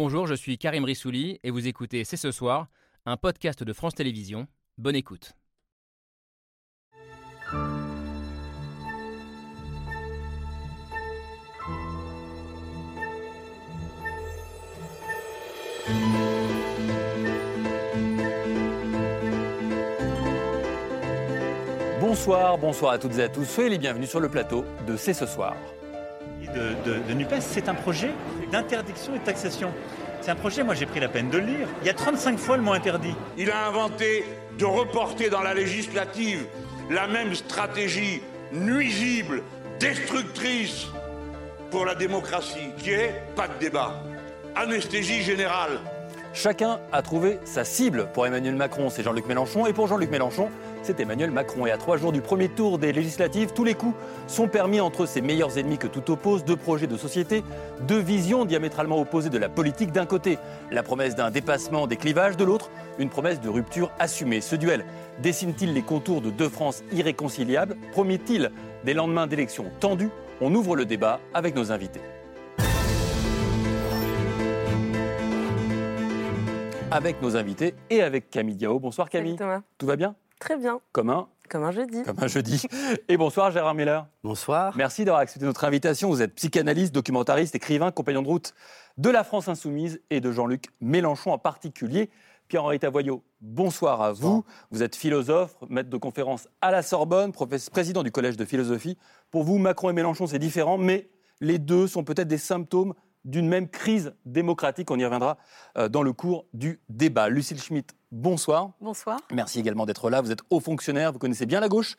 Bonjour, je suis Karim Rissouli et vous écoutez C'est ce soir, un podcast de France Télévisions. Bonne écoute. Bonsoir, bonsoir à toutes et à tous. Soyez les bienvenus sur le plateau de C'est ce soir. De, de, de NUPES, c'est un projet d'interdiction et de taxation. C'est un projet, moi j'ai pris la peine de le lire. Il y a 35 fois le mot interdit. Il a inventé de reporter dans la législative la même stratégie nuisible, destructrice pour la démocratie, qui est pas de débat. Anesthésie générale. Chacun a trouvé sa cible. Pour Emmanuel Macron, c'est Jean-Luc Mélenchon. Et pour Jean-Luc Mélenchon, c'est Emmanuel Macron. Et à trois jours du premier tour des législatives, tous les coups sont permis entre ses meilleurs ennemis que tout oppose, deux projets de société, deux visions diamétralement opposées de la politique d'un côté, la promesse d'un dépassement des clivages de l'autre, une promesse de rupture assumée. Ce duel dessine-t-il les contours de deux France irréconciliables? Promet-il des lendemains d'élections tendus On ouvre le débat avec nos invités. avec nos invités et avec Camille Diao. Bonsoir Camille. Thomas. Tout va bien? Très bien. Comme un Comme un jeudi. Comme un jeudi. Et bonsoir Gérard Miller. Bonsoir. Merci d'avoir accepté notre invitation. Vous êtes psychanalyste, documentariste, écrivain, compagnon de route de la France Insoumise et de Jean-Luc Mélenchon en particulier. Pierre-Henri Tavoyot, bonsoir à vous. Vous êtes philosophe, maître de conférence à la Sorbonne, président du Collège de philosophie. Pour vous, Macron et Mélenchon, c'est différent, mais les deux sont peut-être des symptômes d'une même crise démocratique. On y reviendra euh, dans le cours du débat. Lucille Schmitt, bonsoir. Bonsoir. Merci également d'être là. Vous êtes haut fonctionnaire, vous connaissez bien la gauche.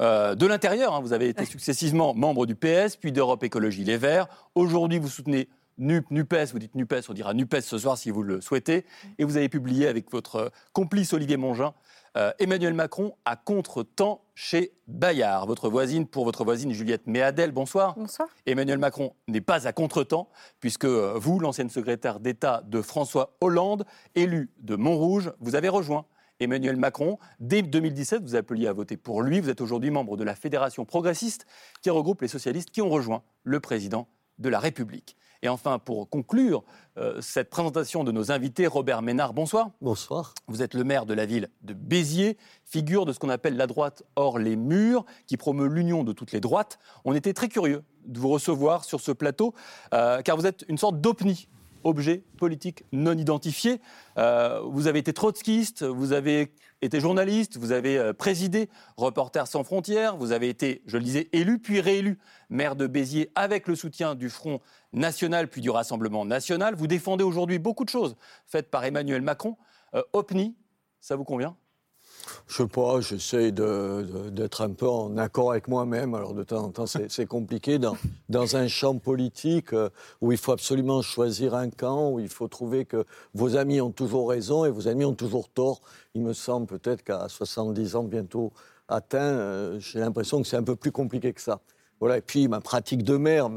Euh, de l'intérieur, hein. vous avez été successivement membre du PS, puis d'Europe Écologie Les Verts. Aujourd'hui, vous soutenez NUP, NUPES, vous dites NUPES, on dira NUPES ce soir si vous le souhaitez. Et vous avez publié avec votre complice Olivier Mongin euh, Emmanuel Macron à contre-temps chez Bayard. Votre voisine, pour votre voisine Juliette Méadel, bonsoir. Bonsoir. Emmanuel Macron n'est pas à contre-temps, puisque euh, vous, l'ancienne secrétaire d'État de François Hollande, élu de Montrouge, vous avez rejoint Emmanuel Macron. Dès 2017, vous appeliez à voter pour lui. Vous êtes aujourd'hui membre de la Fédération progressiste qui regroupe les socialistes qui ont rejoint le président de la République. Et enfin, pour conclure euh, cette présentation de nos invités, Robert Ménard, bonsoir. Bonsoir. Vous êtes le maire de la ville de Béziers, figure de ce qu'on appelle la droite hors les murs, qui promeut l'union de toutes les droites. On était très curieux de vous recevoir sur ce plateau, euh, car vous êtes une sorte d'opni objet politique non identifié. Euh, vous avez été trotskiste, vous avez été journaliste, vous avez euh, présidé Reporters sans frontières, vous avez été, je le disais, élu puis réélu maire de Béziers avec le soutien du Front national puis du Rassemblement national. Vous défendez aujourd'hui beaucoup de choses faites par Emmanuel Macron. Euh, OPNI, ça vous convient? Je sais pas, j'essaie d'être un peu en accord avec moi-même. Alors de temps en temps, c'est compliqué dans, un champ politique euh, où il faut absolument choisir un camp, où il faut trouver que vos amis ont toujours raison et vos amis ont toujours tort. Il me semble peut-être qu'à 70 ans bientôt atteint, euh, j'ai l'impression que c'est un peu plus compliqué que ça. Et puis ma pratique de maire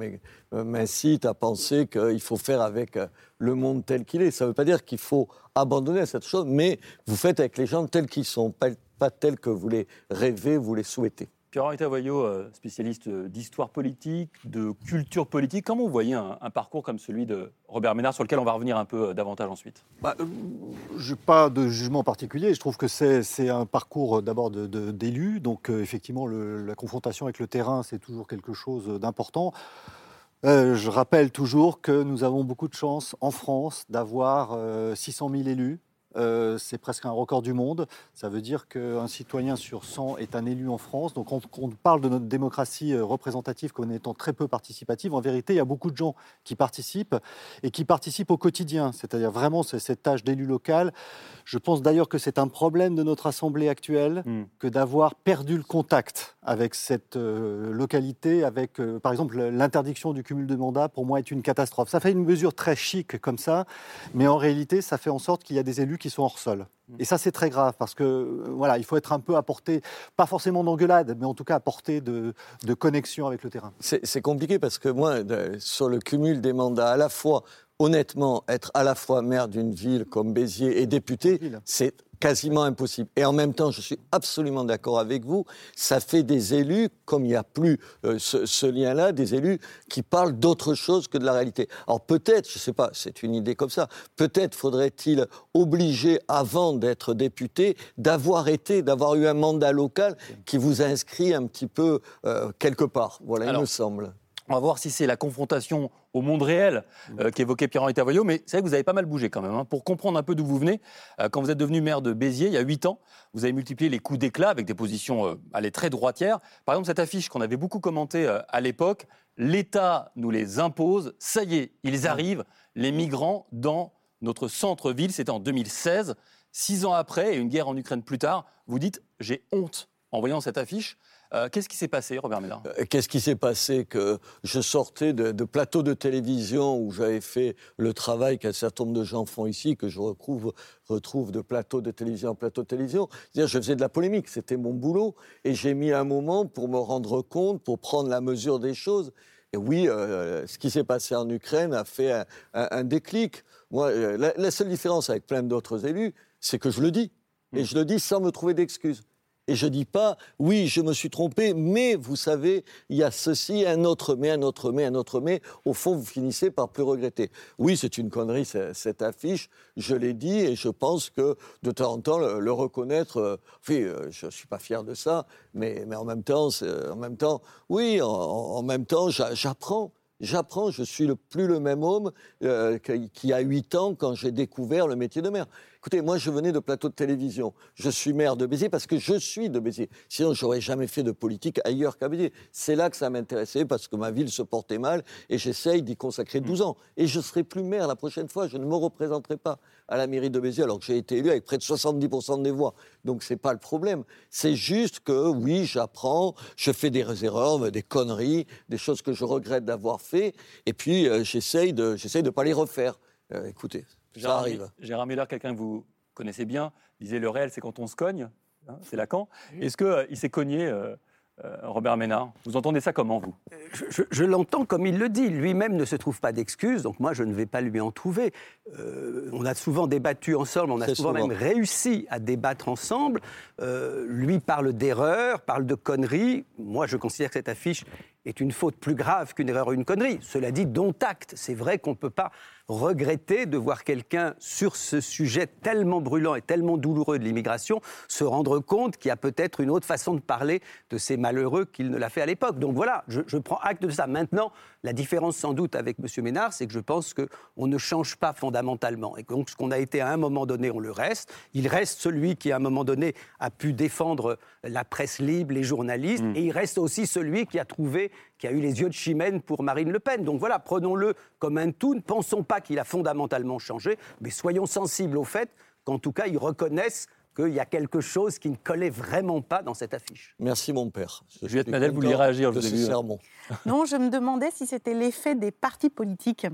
euh, m'incite à penser qu'il faut faire avec le monde tel qu'il est. Ça ne veut pas dire qu'il faut abandonner cette chose, mais vous faites avec les gens tels qu'ils sont, pas tels que vous les rêvez, vous les souhaitez. Pierre-Henri Tavoyot, euh, spécialiste d'histoire politique, de culture politique, comment vous voyez un, parcours comme celui de Robert Ménard, sur lequel on va revenir un peu euh, davantage ensuite? Bah, euh, Je n'ai pas de jugement particulier. Je trouve que c'est un parcours d'abord d'élus. donc effectivement, la confrontation avec le terrain, c'est toujours quelque chose d'important. je rappelle toujours que nous avons beaucoup de chance en France d'avoir 600 000 élus. Euh, c'est presque un record du monde. Ça veut dire qu'un citoyen sur 100 est un élu en France. Donc on, on parle de notre démocratie euh, représentative comme étant très peu participative. En vérité, il y a beaucoup de gens qui participent et qui participent au quotidien. C'est-à-dire vraiment cette tâche d'élu local. Je pense d'ailleurs que c'est un problème de notre Assemblée actuelle hmm. que d'avoir perdu le contact avec cette euh, localité, avec par exemple l'interdiction du cumul de mandats, pour moi est une catastrophe. Ça fait une mesure très chic comme ça, mais en réalité, ça fait en sorte qu'il y a des élus qui qui sont hors sol. Mm. Et ça, c'est très grave parce que euh, voilà, il faut être un peu à portée, pas forcément d'engueulade, mais en tout cas à portée de, de connexion avec le terrain. C'est compliqué parce que moi, sur le cumul des mandats, à la fois, honnêtement, être à la fois maire d'une ville comme Béziers et député, c'est quasiment impossible. Et en même temps, je suis absolument d'accord avec vous, ça fait des élus, comme il n'y a plus euh, ce, ce lien-là, des élus qui parlent d'autre chose que de la réalité. Alors peut-être, je ne sais pas, c'est une idée comme ça, peut-être faudrait-il obliger, avant d'être député, d'avoir été, d'avoir eu un mandat local qui vous a inscrit un petit peu euh, quelque part. Voilà, Alors, il me semble. On va voir si c'est la confrontation au monde réel euh, qu'évoquait Pierre-Henri Tavoyot, mais c'est vrai que vous avez pas mal bougé quand même. hein. Pour comprendre un peu d'où vous venez, euh, quand vous êtes devenu maire de Béziers, il y a 8 ans, vous avez multiplié les coups d'éclat avec des positions euh, allez, très droitières. Par exemple, cette affiche qu'on avait beaucoup commentée euh, à l'époque, l'État nous les impose, ça y est, ils arrivent, les migrants dans notre centre-ville, c'était en 2016. Six ans après, et une guerre en Ukraine plus tard, vous dites, j'ai honte en voyant cette affiche. Euh, Qu'est-ce qui s'est passé, Robert Ménard Euh, Qu'est-ce qui s'est passé? Que je sortais de, de plateaux de télévision où j'avais fait le travail qu'un certain nombre de gens font ici, que je retrouve, retrouve de plateau de télévision en plateau de télévision. C'est-à-dire, je faisais de la polémique, c'était mon boulot, et j'ai mis un moment pour me rendre compte, pour prendre la mesure des choses. Et oui, euh, ce qui s'est passé en Ukraine a fait un, un- un déclic. Moi, la, la seule différence avec plein d'autres élus, c'est que je le dis. Et je le dis sans me trouver d'excuses. Et je dis pas, oui, je me suis trompé, mais vous savez, il y a ceci, un autre mais, un autre mais, un autre mais. Au fond, vous finissez par plus regretter. Oui, c'est une connerie, ce- cette affiche. Je l'ai dit et je pense que de temps en temps, le, reconnaître, euh, enfin, euh, je ne suis pas fier de ça, mais, mais en même temps, en même temps, oui, en, même temps, j'a- j'apprends. J'apprends, je suis le, plus le même homme euh, qui a 8 ans quand j'ai découvert le métier de maire. Écoutez, moi je venais de plateau de télévision. Je suis maire de Béziers parce que je suis de Béziers. Sinon, j'aurais jamais fait de politique ailleurs qu'à Béziers. C'est là que ça m'intéressait parce que ma ville se portait mal et j'essaye d'y consacrer 12 ans. Et je serai plus maire la prochaine fois. Je ne me représenterai pas à la mairie de Béziers alors que j'ai été élu avec près de 70% des voix. Donc c'est pas le problème. C'est juste que oui, j'apprends, je fais des erreurs, des conneries, des choses que je regrette d'avoir fait. Et puis euh, j'essaye de, j'essaye de pas les refaire. Euh, écoutez, ça Gérard, arrive. Gérard Miller, quelqu'un que vous connaissez bien, disait le réel, c'est quand on se cogne. hein, c'est Lacan. Est-ce qu'il s'est cogné, euh, euh, Robert Ménard? Vous entendez ça comment, vous? Je, je- je l'entends comme il le dit. Lui-même ne se trouve pas d'excuses, donc moi je ne vais pas lui en trouver. Euh, on a souvent débattu ensemble, on a souvent, souvent. même réussi à débattre ensemble. Euh, lui parle d'erreurs, parle de conneries. Moi je considère que cette affiche est une faute plus grave qu'une erreur ou une connerie. Cela dit, dont acte. C'est vrai qu'on ne peut pas regretter de voir quelqu'un sur ce sujet tellement brûlant et tellement douloureux de l'immigration se rendre compte qu'il y a peut-être une autre façon de parler de ces malheureux qu'il ne l'a fait à l'époque. Donc voilà, je, je prends acte de ça. Maintenant, la différence sans doute avec M. Ménard, c'est que je pense qu'on ne change pas fondamentalement. Et donc ce qu'on a été à un moment donné, on le reste. Il reste celui qui, à un moment donné, a pu défendre la presse libre, les journalistes, et il reste aussi celui qui a trouvé, qui a eu les yeux de chimène pour Marine Le Pen. Donc voilà, prenons-le comme un tout. Ne pensons pas qu'il a fondamentalement changé, mais soyons sensibles au fait qu'en tout cas, ils reconnaissent qu'il y a quelque chose qui ne collait vraiment pas dans cette affiche. Merci mon père. Je Juliette Madel, vous vouliez réagir, je de vous sermon. Non, je me demandais si c'était l'effet des partis politiques.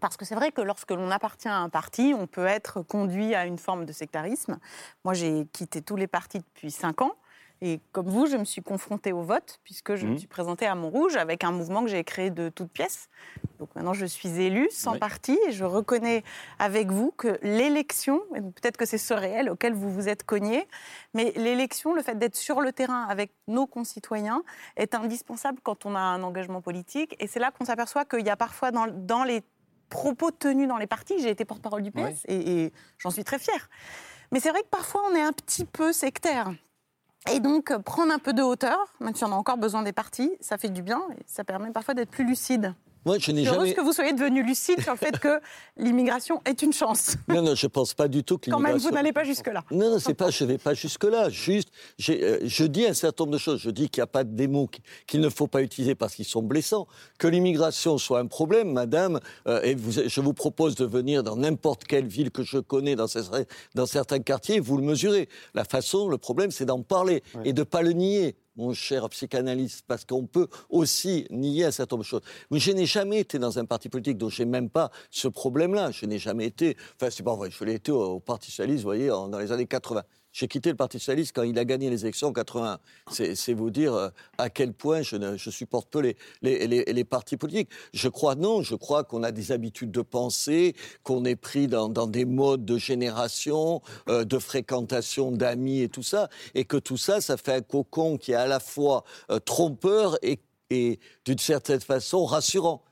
Parce que c'est vrai que lorsque l'on appartient à un parti, on peut être conduit à une forme de sectarisme. Moi, j'ai quitté tous les partis depuis cinq ans. Et comme vous, je me suis confrontée au vote, puisque je me Mhm. suis présentée à Montrouge avec un mouvement que j'ai créé de toutes pièces. Donc maintenant, je suis élue sans Oui. parti et je reconnais avec vous que l'élection, peut-être que c'est ce réel auquel vous vous êtes cogné, mais l'élection, le fait d'être sur le terrain avec nos concitoyens, est indispensable quand on a un engagement politique. Et c'est là qu'on s'aperçoit qu'il y a parfois dans, dans les propos tenus dans les partis, j'ai été porte-parole du PS et, et j'en suis très fière. Mais c'est vrai que parfois on est un petit peu sectaire. Et donc, prendre un peu de hauteur, même si on a encore besoin des partis, ça fait du bien et ça permet parfois d'être plus lucide. Moi, je n'ai Je suis heureuse jamais. que vous soyez devenu lucide sur le fait que l'immigration est une chance. Non, non, je pense pas du tout que Quand même, vous l'immigration- n'allez pas jusque-là. Non, non, c'est pas, je vais pas jusque-là. Juste, euh, je dis un certain nombre de choses. Je dis qu'il n'y a pas des mots qui- qu'il ne faut pas utiliser parce qu'ils sont blessants. Que l'immigration soit un problème, madame, euh, et vous, je vous propose de venir dans n'importe quelle ville que je connais, dans, ces- dans certains quartiers, vous le mesurez. La façon, le problème, c'est d'en parler et de pas le nier. Mon cher psychanalyste, parce qu'on peut aussi nier un certain nombre de choses. Mais je n'ai jamais été dans un parti politique, donc je n'ai même pas ce problème-là. Je n'ai jamais été, enfin, c'est pas vrai, je l'ai été au, Parti Socialiste, vous voyez, dans les années 80. J'ai quitté le Parti socialiste quand il a gagné les élections en 81. C'est vous dire euh, à quel point je, supporte peu les, les, les, les, partis politiques. Je crois non, je crois qu'on a des habitudes de pensée, qu'on est pris dans, dans, des modes de génération, euh, de fréquentation d'amis et tout ça, et que tout ça, ça fait un cocon qui est à la fois euh, trompeur et, et d'une certaine façon rassurant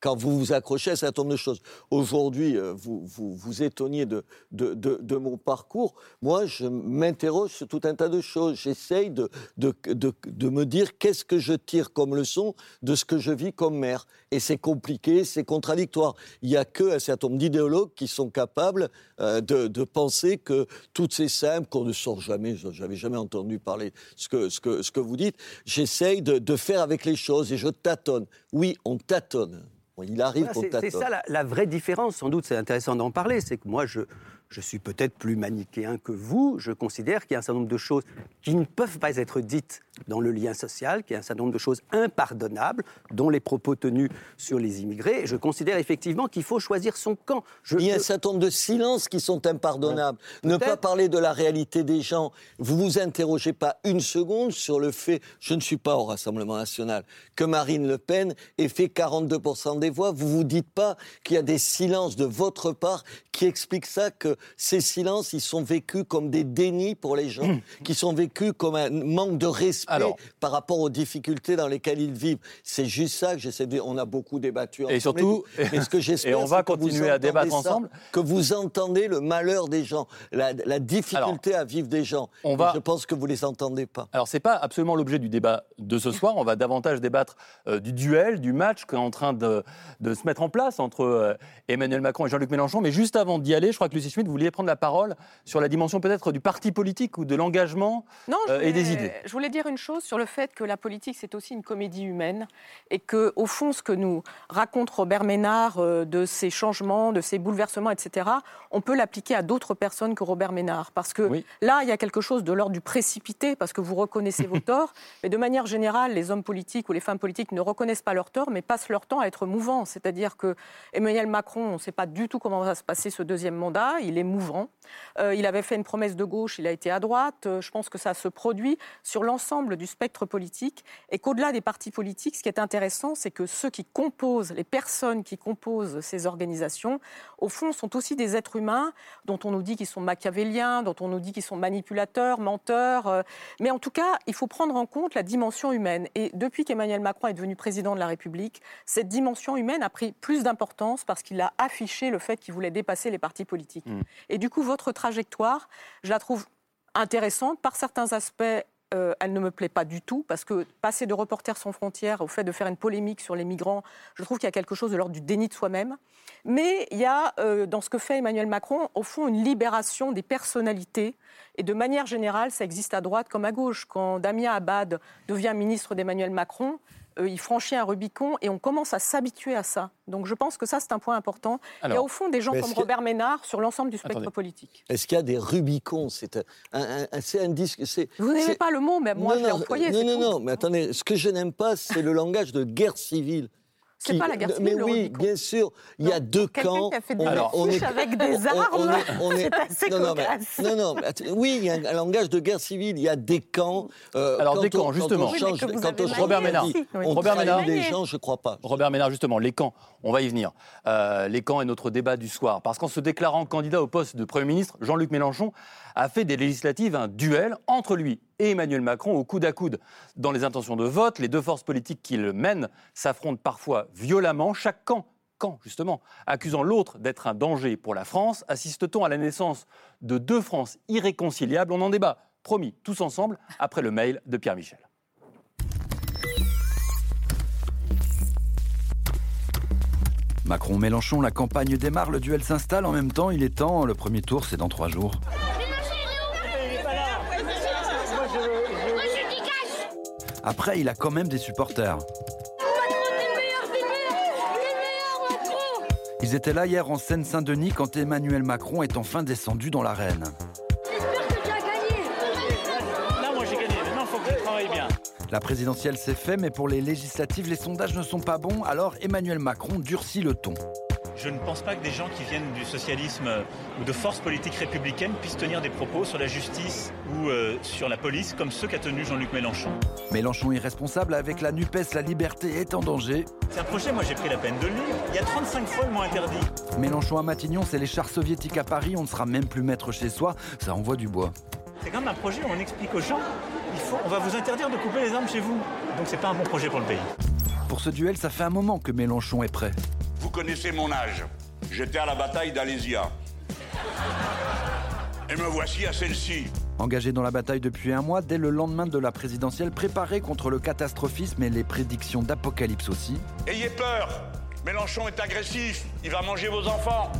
quand vous vous accrochez à un certain nombre de choses. Aujourd'hui, euh, vous, vous étonniez de, de, de, de, mon parcours. Moi, je m'interroge sur tout un tas de choses. J'essaye de, de, me dire qu'est-ce que je tire comme leçon de ce que je vis comme maire. Et c'est compliqué, c'est contradictoire. Il n'y a qu'un certain nombre d'idéologues qui sont capables euh, de, penser que toutes ces simples qu'on ne sort jamais, j'avais jamais entendu parler ce que, ce que, ce que vous dites, j'essaye de faire avec les choses et je tâtonne. Oui, on tâtonne il arrive C'est ça la, la, vraie différence, sans doute, c'est intéressant d'en parler, c'est que moi, je, je suis peut-être plus manichéen que vous. Je considère qu'il y a un certain nombre de choses qui ne peuvent pas être dites dans le lien social, qu'il y a un certain nombre de choses impardonnables, dont les propos tenus sur les immigrés. je considère effectivement qu'il faut choisir son camp. Il y a un certain nombre de silences qui sont impardonnables. Ne pas parler de la réalité des gens. Vous vous interrogez pas une seconde sur le fait, je ne suis pas au Rassemblement national, que Marine Le Pen ait fait 42% des voix. Vous vous dites pas qu'il y a des silences de votre part qui expliquent ça, que ces silences, ils sont vécus comme des dénis pour les gens, mmh. qui sont vécus comme un manque de respect par rapport aux difficultés dans lesquelles ils vivent. C'est juste ça que j'essaie de dire. On a beaucoup débattu. Et surtout, ce que j'espère, et on va continuer à débattre ensemble, que vous entendez le malheur des gens, la, difficulté à vivre des gens. On va... Je pense que vous les entendez pas. Alors c'est pas absolument l'objet du débat de ce soir. On va davantage débattre euh, du duel, du match qui est en train de, de se mettre en place entre euh, Emmanuel Macron et Jean-Luc Mélenchon. Mais juste avant d'y aller, je crois que Lucie Schmitt, vous vouliez prendre la parole sur la dimension peut-être du parti politique ou de l'engagement euh, et des idées. Je voulais dire une chose sur le fait que la politique, c'est aussi une comédie humaine et que, au fond, ce que nous raconte Robert Ménard euh, de ces changements, de ces bouleversements, etc., on peut l'appliquer à d'autres personnes que Robert Ménard. Parce que là, il y a quelque chose de l'ordre du précipité, parce que vous reconnaissez vos torts, mais de manière générale, les hommes politiques ou les femmes politiques ne reconnaissent pas leurs torts, mais passent leur temps à être mouvants. C'est-à-dire que Emmanuel Macron, on ne sait pas du tout comment va se passer ce deuxième mandat, il est mouvant. Euh, il avait fait une promesse de gauche, il a été à droite. Euh, je pense que ça se produit sur l'ensemble du spectre politique et qu'au-delà des partis politiques, ce qui est intéressant, c'est que ceux qui composent, les personnes qui composent ces organisations, au fond, sont aussi des êtres humains dont on nous dit qu'ils sont machiavéliens, dont on nous dit qu'ils sont manipulateurs, menteurs. Euh, mais en tout cas, il faut prendre en compte la dimension humaine. Et depuis qu'Emmanuel Macron est devenu président de la République, cette dimension humaine a pris plus d'importance parce qu'il a affiché le fait qu'il voulait dépasser les partis politiques. Mmh. Et du coup, votre trajectoire, je la trouve intéressante. Par certains aspects, euh, elle ne me plaît pas du tout, parce que passer de Reporters sans frontières au fait de faire une polémique sur les migrants, je trouve qu'il y a quelque chose de l'ordre du déni de soi-même. Mais il y a, euh, dans ce que fait Emmanuel Macron, au fond, une libération des personnalités. Et de manière générale, ça existe à droite comme à gauche. Quand Damien Abad devient ministre d'Emmanuel Macron, il franchit un Rubicon et on commence à s'habituer à ça. Donc je pense que ça, c'est un point important. il y a au fond des gens comme Robert Ménard sur l'ensemble du spectre politique. Est-ce qu'il y a des Rubicons? C'est un, un, disque. Vous n'aimez pas le mot, mais moi je l'ai employé. Non, non, non, mais attendez, ce que je n'aime pas, c'est le langage de guerre civile. C'est pas la guerre civile. Mais oui, bien sûr, il y a deux camps. Qui a fait des Alors, on est, avec des armes. c'est assez non, non, mais, non, non, oui, il y a un langage de guerre civile. Il y a des camps. Euh, Alors des camps, justement. Quand on change, quand on Robert Ménard. On Robert Ménard, les gens, je crois pas. Robert Ménard, justement, les camps. On va y venir. Euh, les camps est notre débat du soir, parce qu'en se déclarant candidat au poste de premier ministre, Jean-Luc Mélenchon a fait des législatives un duel entre lui et Emmanuel Macron au coude à coude. Dans les intentions de vote, les deux forces politiques qu'il mène s'affrontent parfois violemment. Chaque camp justement, accusant l'autre d'être un danger pour la France, assiste-t-on à la naissance de deux France irréconciliables? On en débat, promis, tous ensemble, après le mail de Pierre Michel. Macron-Mélenchon, la campagne démarre, le duel s'installe en même temps, il est temps, le premier tour c'est dans trois jours. Après, il a quand même des supporters. Ils étaient là hier en Seine-Saint-Denis quand Emmanuel Macron est enfin descendu dans l'arène. La présidentielle s'est fait, mais pour les législatives, les sondages ne sont pas bons, alors Emmanuel Macron durcit le ton. Je ne pense pas que des gens qui viennent du socialisme ou de forces politiques républicaines puissent tenir des propos sur la justice ou euh, sur la police comme ceux qu'a tenu Jean-Luc Mélenchon. Mélenchon irresponsable avec la NUPES, la liberté est en danger. C'est un projet, moi j'ai pris la peine de le lire. Il y a 35 fois le mot interdit. Mélenchon à Matignon, c'est les chars soviétiques à Paris, on ne sera même plus maître chez soi, ça envoie du bois. C'est quand même un projet où on explique aux gens, il faut, on va vous interdire de couper les armes chez vous. Donc c'est pas un bon projet pour le pays. Pour ce duel, ça fait un moment que Mélenchon est prêt. Vous connaissez mon âge. J'étais à la bataille d'Alésia. Et me voici à celle-ci. Engagé dans la bataille depuis un mois, dès le lendemain de la présidentielle, préparé contre le catastrophisme et les prédictions d'apocalypse aussi. Ayez peur Mélenchon est agressif, il va manger vos enfants.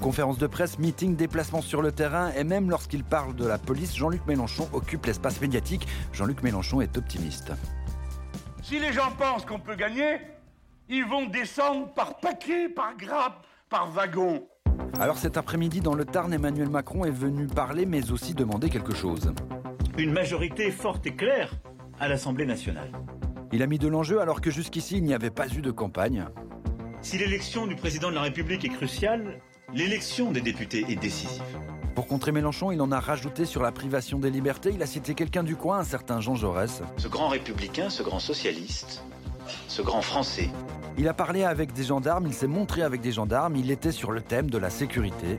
Conférence de presse, meeting, déplacement sur le terrain et même lorsqu'il parle de la police, Jean-Luc Mélenchon occupe l'espace médiatique. Jean-Luc Mélenchon est optimiste. Si les gens pensent qu'on peut gagner, ils vont descendre par paquet, par grappe, par wagon. Alors cet après-midi, dans le Tarn, Emmanuel Macron est venu parler mais aussi demander quelque chose. Une majorité forte et claire à l'Assemblée nationale. Il a mis de l'enjeu alors que jusqu'ici il n'y avait pas eu de campagne. Si l'élection du président de la République est cruciale, l'élection des députés est décisive. Pour contrer Mélenchon, il en a rajouté sur la privation des libertés. Il a cité quelqu'un du coin, un certain Jean Jaurès. Ce grand républicain, ce grand socialiste, ce grand français. Il a parlé avec des gendarmes, il s'est montré avec des gendarmes, il était sur le thème de la sécurité.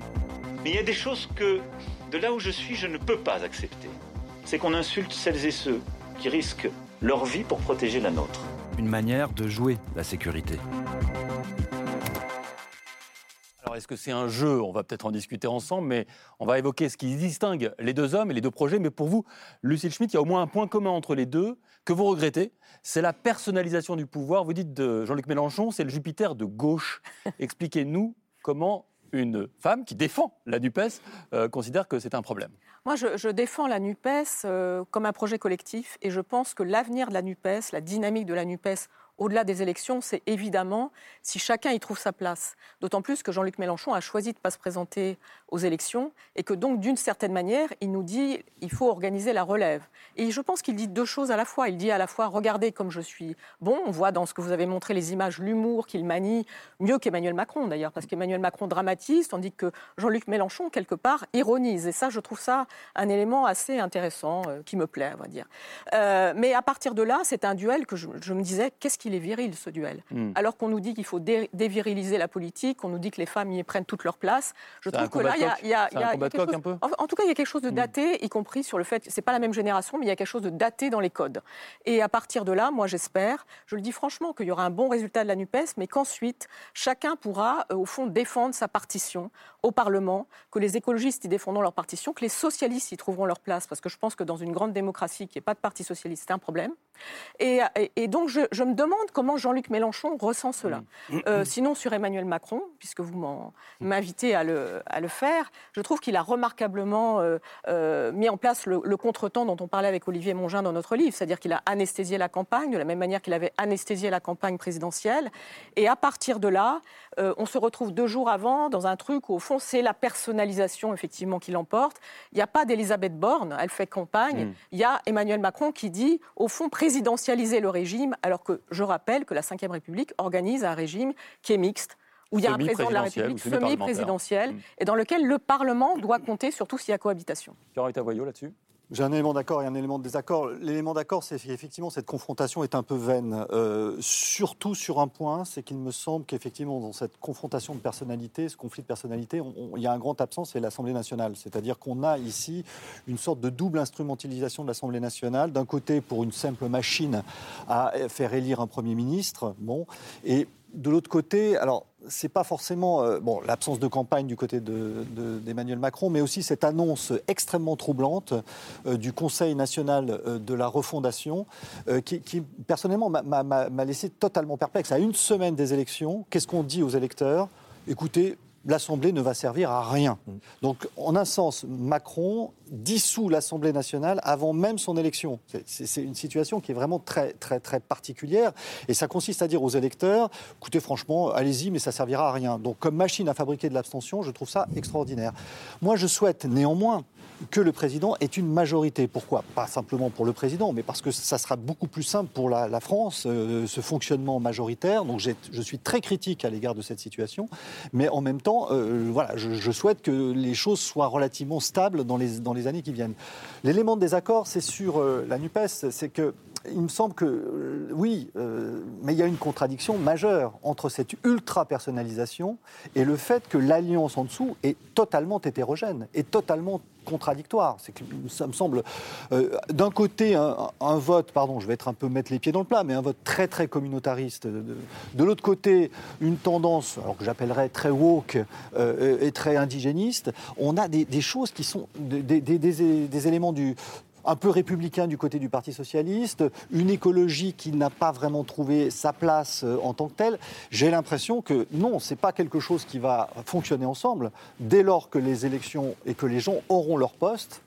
Mais il y a des choses que, de là où je suis, je ne peux pas accepter. C'est qu'on insulte celles et ceux qui risquent leur vie pour protéger la nôtre. Une manière de jouer la sécurité. Alors, est-ce que c'est un jeu? On va peut-être en discuter ensemble, mais on va évoquer ce qui distingue les deux hommes et les deux projets. Mais pour vous, Lucille Schmitt, il y a au moins un point commun entre les deux que vous regrettez, c'est la personnalisation du pouvoir. Vous dites de Jean-Luc Mélenchon, c'est le Jupiter de gauche. Expliquez-nous comment une femme qui défend la NUPES euh, considère que c'est un problème. Moi, je, je défends la NUPES euh, comme un projet collectif et je pense que l'avenir de la NUPES, la dynamique de la NUPES au-delà des élections, c'est évidemment si chacun y trouve sa place. D'autant plus que Jean-Luc Mélenchon a choisi de ne pas se présenter aux élections et que donc, d'une certaine manière, il nous dit il faut organiser la relève. Et je pense qu'il dit deux choses à la fois. Il dit à la fois regardez comme je suis bon. On voit dans ce que vous avez montré les images l'humour qu'il manie mieux qu'Emmanuel Macron d'ailleurs, parce qu'Emmanuel Macron dramatise, tandis que Jean-Luc Mélenchon quelque part ironise. Et ça, je trouve ça un élément assez intéressant euh, qui me plaît, on va dire. Euh, mais à partir de là, c'est un duel que je, me disais qu'est-ce qu'il est viril ce duel. Hmm. Alors qu'on nous dit qu'il faut dé- déviriliser la politique, on nous dit que les femmes y prennent toute leur place. Je trouve que là, il y a, en tout cas, il y a quelque chose de Hmm. daté, y compris sur le fait que c'est pas la même génération, mais il y a quelque chose de daté dans les codes. Et à partir de là, moi, j'espère, je le dis franchement, qu'il y aura un bon résultat de la Nupes, mais qu'ensuite chacun pourra, euh, au fond, défendre sa partition au Parlement, que les écologistes y défendront leur partition, que les socialistes y trouveront leur place, parce que je pense que dans une grande démocratie qui n'est pas de parti socialiste, c'est un problème. Et, et- et donc, je, je me demande comment Jean-Luc Mélenchon ressent cela. Euh, sinon, sur Emmanuel Macron, puisque vous m'en- m'invitez à le, à le faire, je trouve qu'il a remarquablement euh, euh, mis en place le, le contretemps dont on parlait avec Olivier Mongin dans notre livre, c'est-à-dire qu'il a anesthésié la campagne de la même manière qu'il avait anesthésié la campagne présidentielle. Et à partir de là, on se retrouve deux jours avant dans un truc où, au fond, c'est la personnalisation, effectivement, qui l'emporte. Il n'y a pas d'Elisabeth Borne, elle fait campagne. Mm. Il y a Emmanuel Macron qui dit, au fond, présidentialiser le régime, alors que je rappelle que la Ve République organise un régime qui est mixte, où il y a un président de la République semi-présidentiel, Mm. et dans lequel le Parlement doit compter, surtout s'il y a cohabitation. Là-dessus J'ai un élément d'accord et un élément de désaccord. L'élément d'accord, c'est qu'effectivement, cette confrontation est un peu vaine. Euh, surtout sur un point, c'est qu'il me semble qu'effectivement, dans cette confrontation de personnalité, ce conflit de personnalité, on- on- il y a un grand absent, c'est l'Assemblée nationale. C'est-à-dire qu'on a ici une sorte de double instrumentalisation de l'Assemblée nationale. D'un côté, pour une simple machine à faire élire un Premier ministre, bon, et de l'autre côté, alors c'est pas forcément euh, l'absence de campagne du côté de- de- d'Emmanuel Macron, mais aussi cette annonce extrêmement troublante euh, du Conseil national euh, de la refondation, qui, personnellement m'a laissé totalement perplexe. À une semaine des élections, qu'est-ce qu'on dit aux électeurs? Écoutez. L'Assemblée ne va servir à rien. Donc, en un sens, Macron dissout l'Assemblée nationale avant même son élection. C'est une situation qui est vraiment très, très, très particulière. Et ça consiste à dire aux électeurs, écoutez, franchement, allez-y, mais ça servira à rien. Donc, comme machine à fabriquer de l'abstention, je trouve ça extraordinaire. Moi, je souhaite néanmoins que le président ait une majorité. Pourquoi? Pas simplement pour le président, mais parce que ça sera beaucoup plus simple pour la, France, euh, ce fonctionnement majoritaire. Donc je suis très critique à l'égard de cette situation, mais en même temps, euh, voilà, je, souhaite que les choses soient relativement stables dans les, dans les années qui viennent. L'élément de désaccord, c'est sur euh, la NUPES, c'est que il me semble que oui, mais il y a une contradiction majeure entre cette ultra-personnalisation et le fait que l'alliance en dessous est totalement hétérogène, est totalement contradictoire. C'est que ça me semble, euh, d'un côté, un, vote, pardon, je vais être un peu mettre les pieds dans le plat, mais un vote très très communautariste. De, l'autre côté, une tendance, alors que j'appellerais très woke euh, et très indigéniste. On a des, choses qui sont des éléments du, un peu républicain du côté du Parti socialiste, une écologie qui n'a pas vraiment trouvé sa place euh, en tant que telle. J'ai l'impression que non, ce n'est pas quelque chose qui va fonctionner ensemble. Dès lors que les élections et que les gens auront leur poste,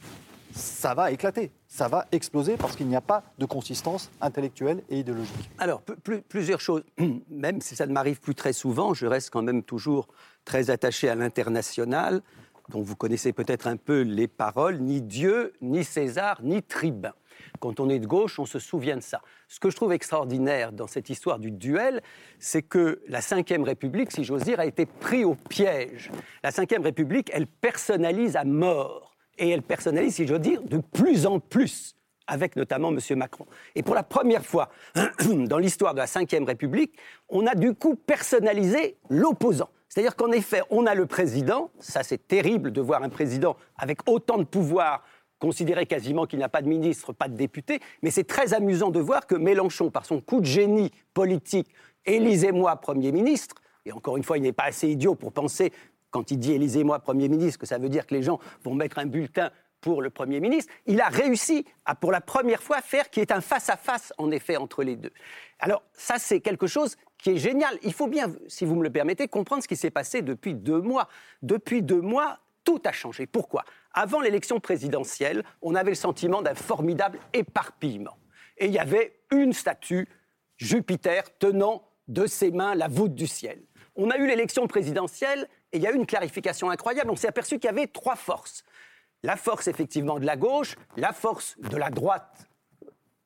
ça va éclater, ça va exploser parce qu'il n'y a pas de consistance intellectuelle et idéologique. Alors, plusieurs choses. Même si ça ne m'arrive plus très souvent, je reste quand même toujours très attaché à l'international dont vous connaissez peut-être un peu les paroles, ni Dieu, ni César, ni tribun. Quand on est de gauche, on se souvient de ça. Ce que je trouve extraordinaire dans cette histoire du duel, c'est que la Ve République, si j'ose dire, a été pris au piège. La Ve République, elle personnalise à mort. Et elle personnalise, si j'ose dire, de plus en plus avec notamment M. Macron. Et pour la première fois dans l'histoire de la Ve République, on a du coup personnalisé l'opposant. C'est-à-dire qu'en effet, on a le président, ça c'est terrible de voir un président avec autant de pouvoir considéré quasiment qu'il n'a pas de ministre, pas de député, mais c'est très amusant de voir que Mélenchon, par son coup de génie politique, élisez-moi Premier ministre, et encore une fois, il n'est pas assez idiot pour penser, quand il dit élisez-moi Premier ministre, que ça veut dire que les gens vont mettre un bulletin pour le Premier ministre, il a réussi à, pour la première fois, faire qui est un face-à-face, en effet, entre les deux. Alors, ça, c'est quelque chose qui est génial. Il faut bien, si vous me le permettez, comprendre ce qui s'est passé depuis deux mois. Depuis deux mois, tout a changé. Pourquoi? Avant l'élection présidentielle, on avait le sentiment d'un formidable éparpillement. Et il y avait une statue, Jupiter, tenant de ses mains la voûte du ciel. On a eu l'élection présidentielle et il y a eu une clarification incroyable. On s'est aperçu qu'il y avait trois forces. La force effectivement de la gauche, la force de la droite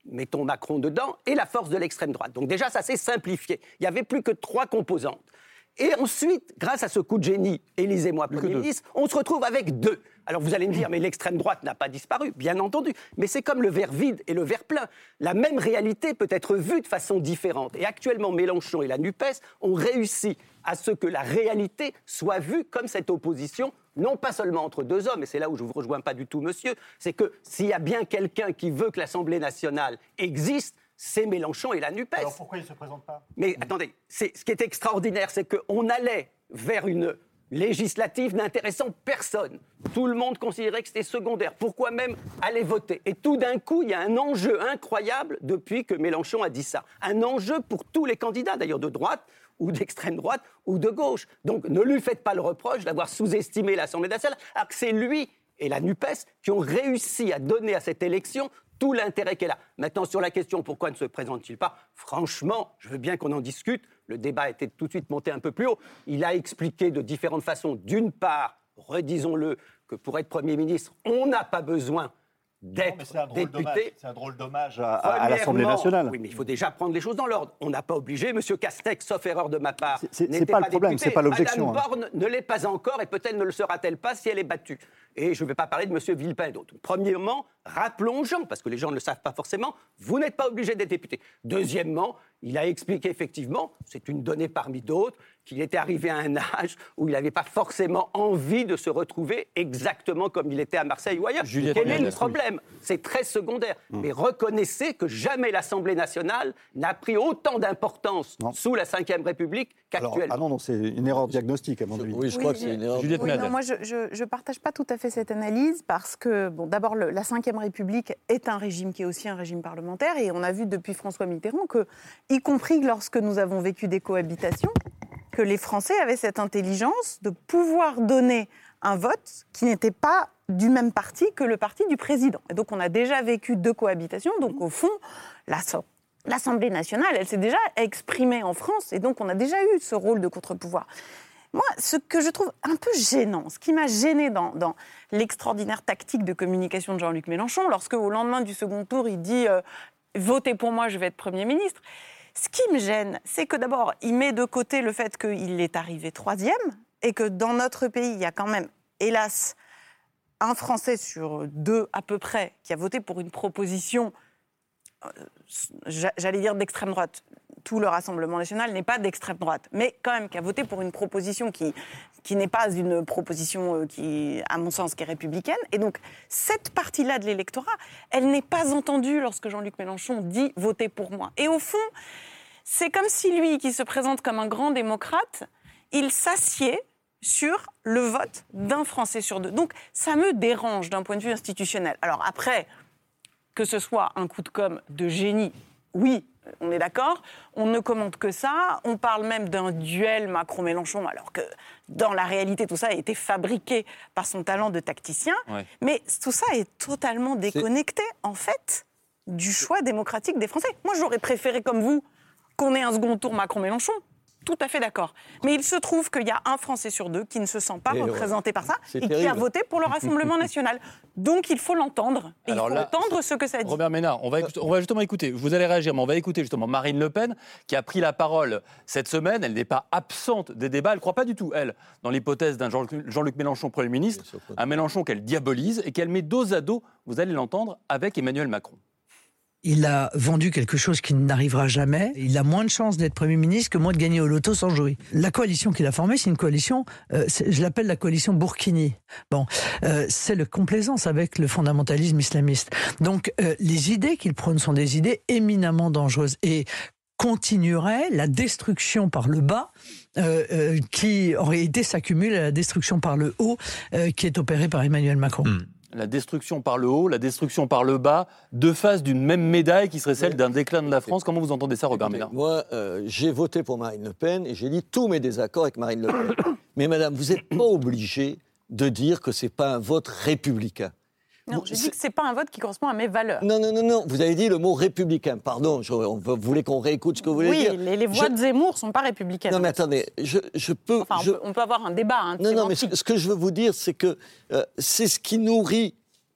mettons Macron dedans, et la force de l'extrême droite. Donc déjà, ça s'est simplifié. Il n'y avait plus que trois composantes. Et ensuite, grâce à ce coup de génie, Élisez-moi Premier ministre, on se retrouve avec deux. Alors vous allez me dire, mais l'extrême droite n'a pas disparu, bien entendu. Mais c'est comme le verre vide et le verre plein. La même réalité peut être vue de façon différente. Et actuellement, Mélenchon et la NUPES ont réussi à ce que la réalité soit vue comme cette opposition non pas seulement entre deux hommes, et c'est là où je ne vous rejoins pas du tout, monsieur, c'est que s'il y a bien quelqu'un qui veut que l'Assemblée nationale existe, c'est Mélenchon et la NUPES. Alors pourquoi il ne se présente pas? Mais attendez, ce qui est extraordinaire, c'est qu'on allait vers une législative n'intéressant personne. Tout le monde considérait que c'était secondaire. Pourquoi même aller voter? Et tout d'un coup, il y a un enjeu incroyable depuis que Mélenchon a dit ça. Un enjeu pour tous les candidats, d'ailleurs de droite, ou d'extrême droite ou de gauche. Donc ne lui faites pas le reproche d'avoir sous-estimé l'Assemblée nationale, alors que c'est lui et la NUPES qui ont réussi à donner à cette élection tout l'intérêt qu'elle a. Maintenant, sur la question pourquoi ne se présente-t-il pas, franchement, je veux bien qu'on en discute. Le débat était tout de suite monté un peu plus haut. Il a expliqué de différentes façons, d'une part, redisons-le, que pour être Premier ministre, on n'a pas besoin d'être député. C'est un drôle d'hommage à, l'Assemblée nationale. Oui, mais il faut déjà prendre les choses dans l'ordre. On n'a pas obligé, M. Castex, sauf erreur de ma part, c'est pas, le problème, c'est pas l'objection. Madame hein. Borne ne l'est pas encore et peut-être ne le sera-t-elle pas si elle est battue? Et je ne vais pas parler de M. Villepin et d'autres. Premièrement, rappelons aux gens, parce que les gens ne le savent pas forcément, vous n'êtes pas obligé d'être député. Deuxièmement, il a expliqué effectivement, c'est une donnée parmi d'autres, qu'il était arrivé à un âge où il n'avait pas forcément envie de se retrouver exactement comme il était à Marseille ou ailleurs. Quel est le problème C'est très secondaire. Hum. Mais reconnaissez que jamais l'Assemblée nationale n'a pris autant d'importance sous la Ve République qu'actuellement. Ah non, non, c'est une erreur diagnostique à mon avis. Oui, je crois que c'est une erreur. Oui, non, moi, je ne partage pas tout à fait cette analyse parce que, bon, d'abord, la Ve République est un régime qui est aussi un régime parlementaire et on a vu depuis François Mitterrand que, y compris lorsque nous avons vécu des cohabitations, que les Français avaient cette intelligence de pouvoir donner un vote qui n'était pas du même parti que le parti du président. Et donc on a déjà vécu deux cohabitations. Donc au fond, l'Assemblée nationale, elle s'est déjà exprimée en France. Et donc on a déjà eu ce rôle de contre-pouvoir. Moi, ce que je trouve un peu gênant, ce qui m'a gêné dans, l'extraordinaire tactique de communication de Jean-Luc Mélenchon, lorsque au lendemain du second tour, il dit euh, Votez pour moi, je vais être Premier ministre. Ce qui me gêne, c'est que d'abord, il met de côté le fait qu'il est arrivé troisième et que dans notre pays, il y a quand même, hélas, un Français sur deux à peu près qui a voté pour une proposition, euh, j'allais dire d'extrême droite. Tout le Rassemblement national n'est pas d'extrême droite, mais quand même qui a voté pour une proposition qui, qui n'est pas une proposition euh, qui, à mon sens, qui est républicaine. Et donc, cette partie-là de l'électorat, elle n'est pas entendue lorsque Jean-Luc Mélenchon dit voter pour moi. Et au fond, c'est comme si lui, qui se présente comme un grand démocrate, il s'assied sur le vote d'un Français sur deux. Donc ça me dérange d'un point de vue institutionnel. Alors après, que ce soit un coup de com' de génie, oui, on est d'accord, on ne commente que ça, on parle même d'un duel Macron-Mélenchon, alors que dans la réalité, tout ça a été fabriqué par son talent de tacticien, mais tout ça est totalement déconnecté, en fait, du choix démocratique des Français. Moi, j'aurais préféré, comme vous, qu'on ait un second tour Macron-Mélenchon tout à fait d'accord. Mais il se trouve qu'il y a un Français sur deux qui ne se sent pas représenté par ça et qui a voté pour le Rassemblement national. Donc il faut l'entendre. il faut entendre ce que ça dit. Robert Ménard, on va, on va justement écouter. Vous allez réagir, mais on va écouter justement Marine Le Pen qui a pris la parole cette semaine. Elle n'est pas absente des débats. Elle ne croit pas du tout, elle, dans l'hypothèse d'un Jean-Luc Mélenchon Premier ministre. Un Mélenchon qu'elle diabolise et qu'elle met dos à dos, vous allez l'entendre, avec Emmanuel Macron il a vendu quelque chose qui n'arrivera jamais. Il a moins de chances d'être Premier ministre que moi de gagner au loto sans jouer. La coalition qu'il a formée, c'est une coalition, euh, je l'appelle la coalition Burkini. Bon, euh, c'est le complaisance avec le fondamentalisme islamiste. Donc, euh, les idées qu'il prône sont des idées éminemment dangereuses. Et continuerait la destruction par le bas qui aurait été s'accumule à la destruction par le haut qui est opérée par Emmanuel Macron. Hmm la destruction par le haut, la destruction par le bas, deux faces d'une même médaille qui serait celle d'un déclin de la France. Comment vous entendez ça, Robert Ménard Moi, euh, j'ai voté pour Marine Le Pen et j'ai dit tous mes désaccords avec Marine Le Pen. Mais madame, vous n'êtes pas obligée de dire que ce n'est pas un vote républicain. Non, je dis que ce n'est pas un vote qui correspond à mes valeurs. Non, non, non, non. Vous avez dit le mot républicain. Pardon, vous voulez qu'on réécoute ce que vous voulez dire Oui, les, voix de Zemmour ne sont pas républicaines. Non, mais attendez, je, peux... Enfin, on, peut, avoir un débat. Hein, non, non, mais ce, que je veux vous dire, c'est que euh, c'est ce qui nourrit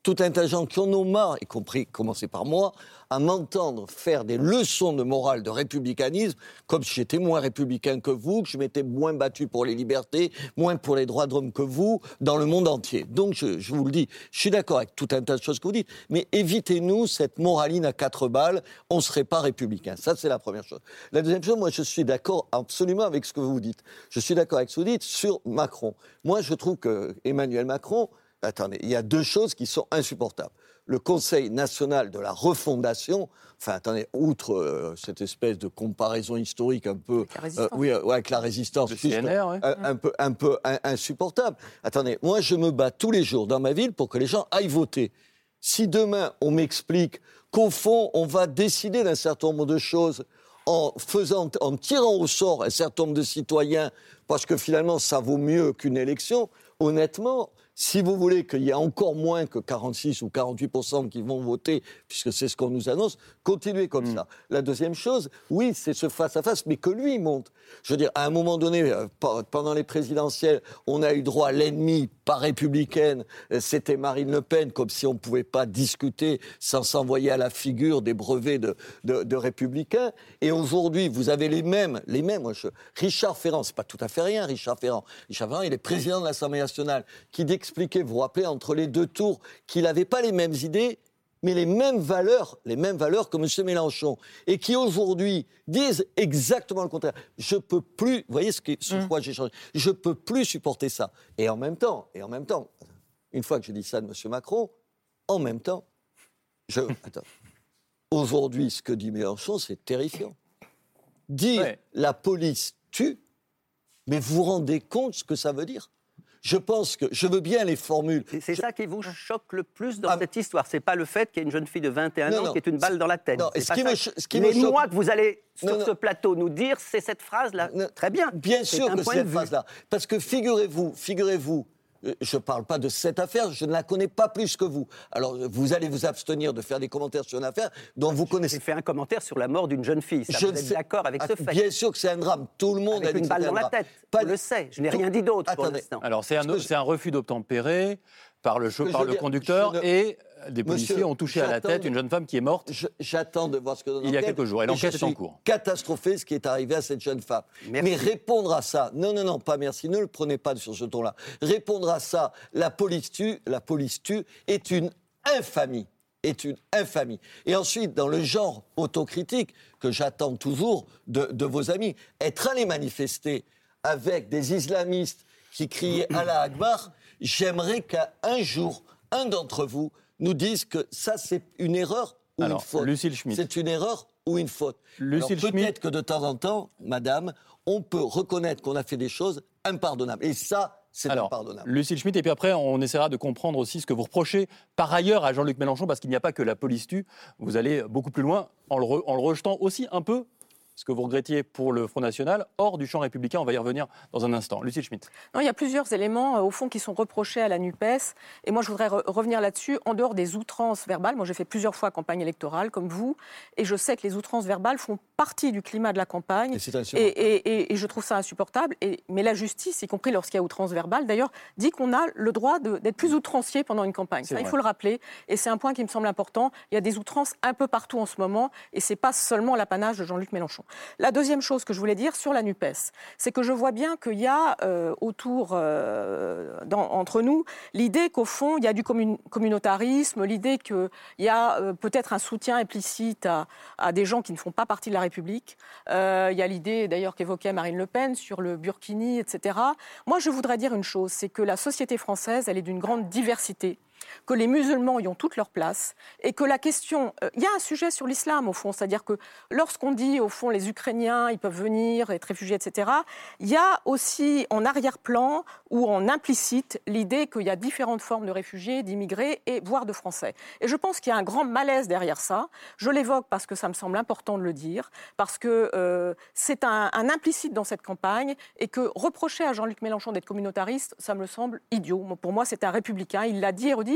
tout un tas de gens qui en ont marre, y compris commencer par moi, à m'entendre faire des leçons de morale, de républicanisme, comme si j'étais moins républicain que vous, que je m'étais moins battu pour les libertés, moins pour les droits de l'homme que vous, dans le monde entier. Donc, je, vous le dis, je suis d'accord avec tout un tas de choses que vous dites, mais évitez-nous cette moraline à quatre balles, on ne serait pas républicain. Ça, c'est la première chose. La deuxième chose, moi, je suis d'accord absolument avec ce que vous dites. Je suis d'accord avec ce que vous dites sur Macron. Moi, je trouve que Emmanuel Macron, Attendez, il y a deux choses qui sont insupportables. Le Conseil national de la refondation, enfin, attendez, outre euh, cette espèce de comparaison historique un peu, avec euh, oui, avec la résistance, un, peu, un peu insupportable. Attendez, moi, je me bats tous les jours dans ma ville pour que les gens aillent voter. Si demain on m'explique qu'au fond, on va décider d'un certain nombre de choses en faisant, en tirant au sort un certain nombre de citoyens, parce que finalement, ça vaut mieux qu'une élection. Honnêtement, si vous voulez qu'il y ait encore moins que 46 ou 48% qui vont voter, puisque c'est ce qu'on nous annonce, continuez comme mm. ça. La deuxième chose, oui, c'est ce face-à-face, mais que lui monte. Je veux dire, à un moment donné, euh, pendant les présidentielles, on a eu droit à l'ennemi pas républicaine, euh, c'était Marine Le Pen, comme si on ne pouvait pas discuter sans s'envoyer à la figure des brevets de, républicains. Et aujourd'hui, vous avez les mêmes, les mêmes. Richard Ferrand, c'est pas tout à fait rien, Richard Ferrand. Richard Ferrand, il est président de l'Assemblée nationale, qui dit expliquer, vous vous rappelez, entre les deux tours, qu'il n'avait pas les mêmes idées, mais les mêmes valeurs, les mêmes valeurs que M. Mélenchon, et qui aujourd'hui disent exactement le contraire. Je peux plus, vous voyez ce que, sur mmh. quoi j'ai changé, je peux plus supporter ça. Et en même temps, et en même temps, une fois que j'ai dit ça de M. Macron, en même temps, je, attends, aujourd'hui, ce que dit Mélenchon, c'est terrifiant. Dire la police tue, mais vous vous rendez compte ce que ça veut dire? Je pense que je veux bien les formules. C'est ça qui vous choque le plus dans ah, cette histoire. C'est pas le fait qu'il y ait une jeune fille de 21 ans qui est une balle dans la tête. Non, ce qui, me, ce qui me choque... que vous allez sur ce plateau nous dire, c'est cette phrase-là. Très bien. Bien sûr que c'est cette phrase-là. Parce que figurez-vous, figurez-vous Je ne parle pas de cette affaire, je ne la connais pas plus que vous. Alors, vous allez vous abstenir de faire des commentaires sur une affaire dont vous connaissez. J'ai fait un commentaire sur la mort d'une jeune fille. Ça, Je vous ne êtes sais- d'accord avec ce Ah, fait Bien sûr que c'est un drame. Tout le monde a dit une balle dans la tête. Pas On de- le sait. Je n'ai rien dit d'autre pour l'instant. Alors, un, c'est un refus d'obtempérer par le, par dire, conducteur ne- et des policiers Monsieur, ont touché à la tête une jeune femme qui est morte. J'attends de voir ce que donne Il y a quelques jours, et l'enquête est en cours. Catastrophé ce qui est arrivé à cette jeune femme. Merci. Mais répondre à ça, non, non, non, pas merci, ne le prenez pas sur ce ton-là. Répondre à ça, la police tue, la police tue, est une infamie. Est une infamie. Et ensuite, dans le genre autocritique que j'attends toujours de, de vos amis, être allé manifester avec des islamistes qui criaient Allah Akbar, j'aimerais qu'un jour, un d'entre vous nous dise que ça, c'est une erreur ou Alors, une faute. Lucille Schmitt. C'est une erreur ou une faute. Lucille Alors. Peut-être que de temps en temps, madame, on peut reconnaître qu'on a fait des choses impardonnables. Et ça, c'est Alors, impardonnable. Lucille Schmitt, et puis après, on essaiera de comprendre aussi ce que vous reprochez par ailleurs à Jean-Luc Mélenchon, parce qu'il n'y a pas que la police tue. Vous allez beaucoup plus loin en le, re- en le rejetant aussi un peu ce que vous regrettiez pour le Front National, hors du champ républicain. On va y revenir dans un instant. Lucille Schmitt. Non, il y a plusieurs éléments, euh, au fond, qui sont reprochés à la NUPES. Et moi, je voudrais re- revenir là-dessus, en dehors des outrances verbales. Moi, j'ai fait plusieurs fois campagne électorale, comme vous. Et je sais que les outrances verbales font partie du climat de la campagne. Et c'est Et, insupportable. et- et- et je trouve ça insupportable. Et, mais la justice, y compris lorsqu'il y a outrance verbale, d'ailleurs, dit qu'on a le droit d'être plus outrancier pendant une campagne. Ça, il faut le rappeler. Et c'est un point qui me semble important. Il y a des outrances un peu partout en ce moment. Et c'est pas seulement l'apanage de Jean-Luc Mélenchon. La deuxième chose que je voulais dire sur la NUPES, c'est que je vois bien qu'il y a euh, autour, euh, entre nous, l'idée qu'au fond, il y a du commun- communautarisme, l'idée qu'il y a euh, peut-être un soutien implicite à, à des gens qui ne font pas partie de la République. Euh, il y a l'idée, d'ailleurs, qu'évoquait Marine Le Pen sur le Burkini, etc. Moi, je voudrais dire une chose, c'est que la société française, elle est d'une grande diversité que les musulmans y ont toute leur place et que la question, euh, il y a un sujet sur l'islam au fond, c'est-à-dire que lorsqu'on dit au fond les Ukrainiens, ils peuvent venir, être réfugiés, etc., il y a aussi en arrière-plan ou en implicite l'idée qu'il y a différentes formes de réfugiés, d'immigrés et voire de Français. Et je pense qu'il y a un grand malaise derrière ça. Je l'évoque parce que ça me semble important de le dire, parce que euh, c'est un, implicite dans cette campagne et que reprocher à Jean-Luc Mélenchon d'être communautariste, ça me semble idiot. Pour moi, c'est un républicain. Il l'a dit et redit.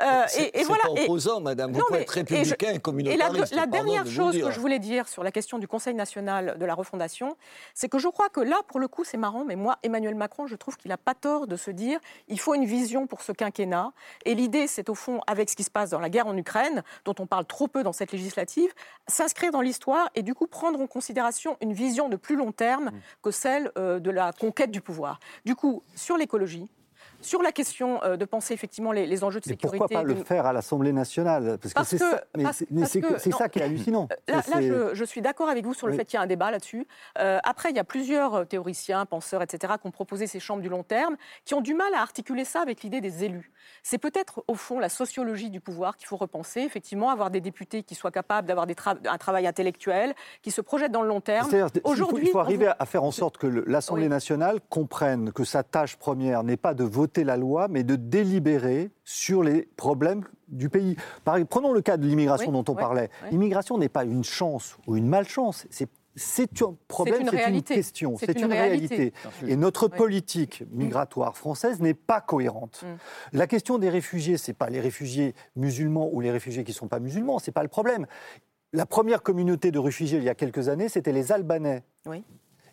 Euh, C'est- et, et c'est voilà. pas Et- opposant, madame. Vous Non, pouvez mais- être et je- républicain et, et la, dernière de chose que je voulais dire sur la question du Conseil national de la refondation, c'est que je crois que là, pour le coup, c'est marrant, mais moi, Emmanuel Macron, je trouve qu'il n'a pas tort de se dire il faut une vision pour ce quinquennat. Et l'idée, c'est au fond, avec ce qui se passe dans la guerre en Ukraine, dont on parle trop peu dans cette législative, s'inscrire dans l'histoire et du coup prendre en considération une vision de plus long terme que celle euh, de la conquête du pouvoir. Du coup, sur l'écologie, sur la question euh, de penser effectivement les, les enjeux de Mais sécurité. pourquoi pas le faire à l'Assemblée nationale? Parce que Parce c'est que- ça, c'est- c'est qui est hallucinant. Là, je, je suis d'accord avec vous sur le Oui. fait qu'il y a un débat là-dessus. Euh, après, il y a plusieurs euh, théoriciens, penseurs, etc., qui ont proposé ces chambres du long terme, qui ont du mal à articuler ça avec l'idée des élus. C'est peut-être, au fond, la sociologie du pouvoir qu'il faut repenser. Effectivement, avoir des députés qui soient capables d'avoir tra- un travail intellectuel, qui se projettent dans le long terme. C'est-à-dire, il faut- Aujourd'hui, il faut arriver vous- à faire en sorte que l'Assemblée Oui. nationale comprenne que sa tâche première n'est pas de voter la loi, mais de délibérer sur les problèmes du pays. Par prenons le cas de l'immigration Oui, dont on oui, parlait. oui. L'immigration n'est pas une chance ou une malchance. C'est c'est un problème, c'est une, question, C'est une une, réalité. Et notre Oui. politique migratoire française n'est pas cohérente. Mm. La question des réfugiés, c'est pas les réfugiés musulmans ou les réfugiés qui ne sont pas musulmans, c'est pas le problème. La première communauté de réfugiés il y a quelques années, c'était les Albanais. Oui.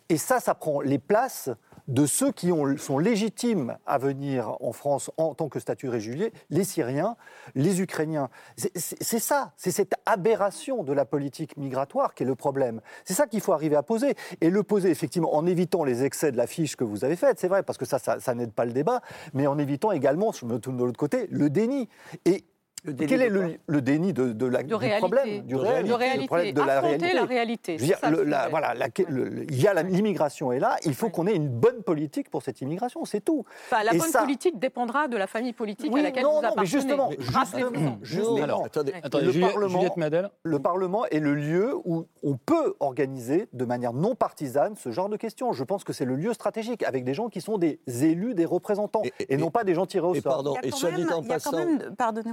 Et ça, ça prend les places de ceux qui ont- sont légitimes à venir en France en tant que statut régulier, les Syriens, les Ukrainiens. C'est ça, c'est cette aberration de la politique migratoire qui est le problème. C'est ça qu'il faut arriver à poser. Et le poser, effectivement, en évitant les excès de la fiche que vous avez faite, c'est vrai, parce que ça, ça, ça n'aide pas le débat, mais en évitant également, je me tourne de l'autre côté, le déni. Et Le déni quel est le, le déni de, de la, de du réalité. problème Du de réalité, le réalité. problème de la réalité. la réalité. Je veux dire, ça le- la- voilà, la- le- il y a l'immigration est là, il faut qu'on ait une bonne politique pour cette immigration, c'est tout. Enfin, la Et bonne ça- politique dépendra de la famille politique Oui, à laquelle non, vous non, mais appartenez. justement, Rappelez-vous. justement, justement. Alors, attendez, Le Juliette, Parlement- Juliette Madel. Le Parlement est le lieu où on peut organiser de manière non partisane ce genre de questions. Je pense que c'est le lieu stratégique, avec des gens qui sont des élus, des représentants, Et- et, et- non pas des gens tirés au et sort. pardon, Il y a et en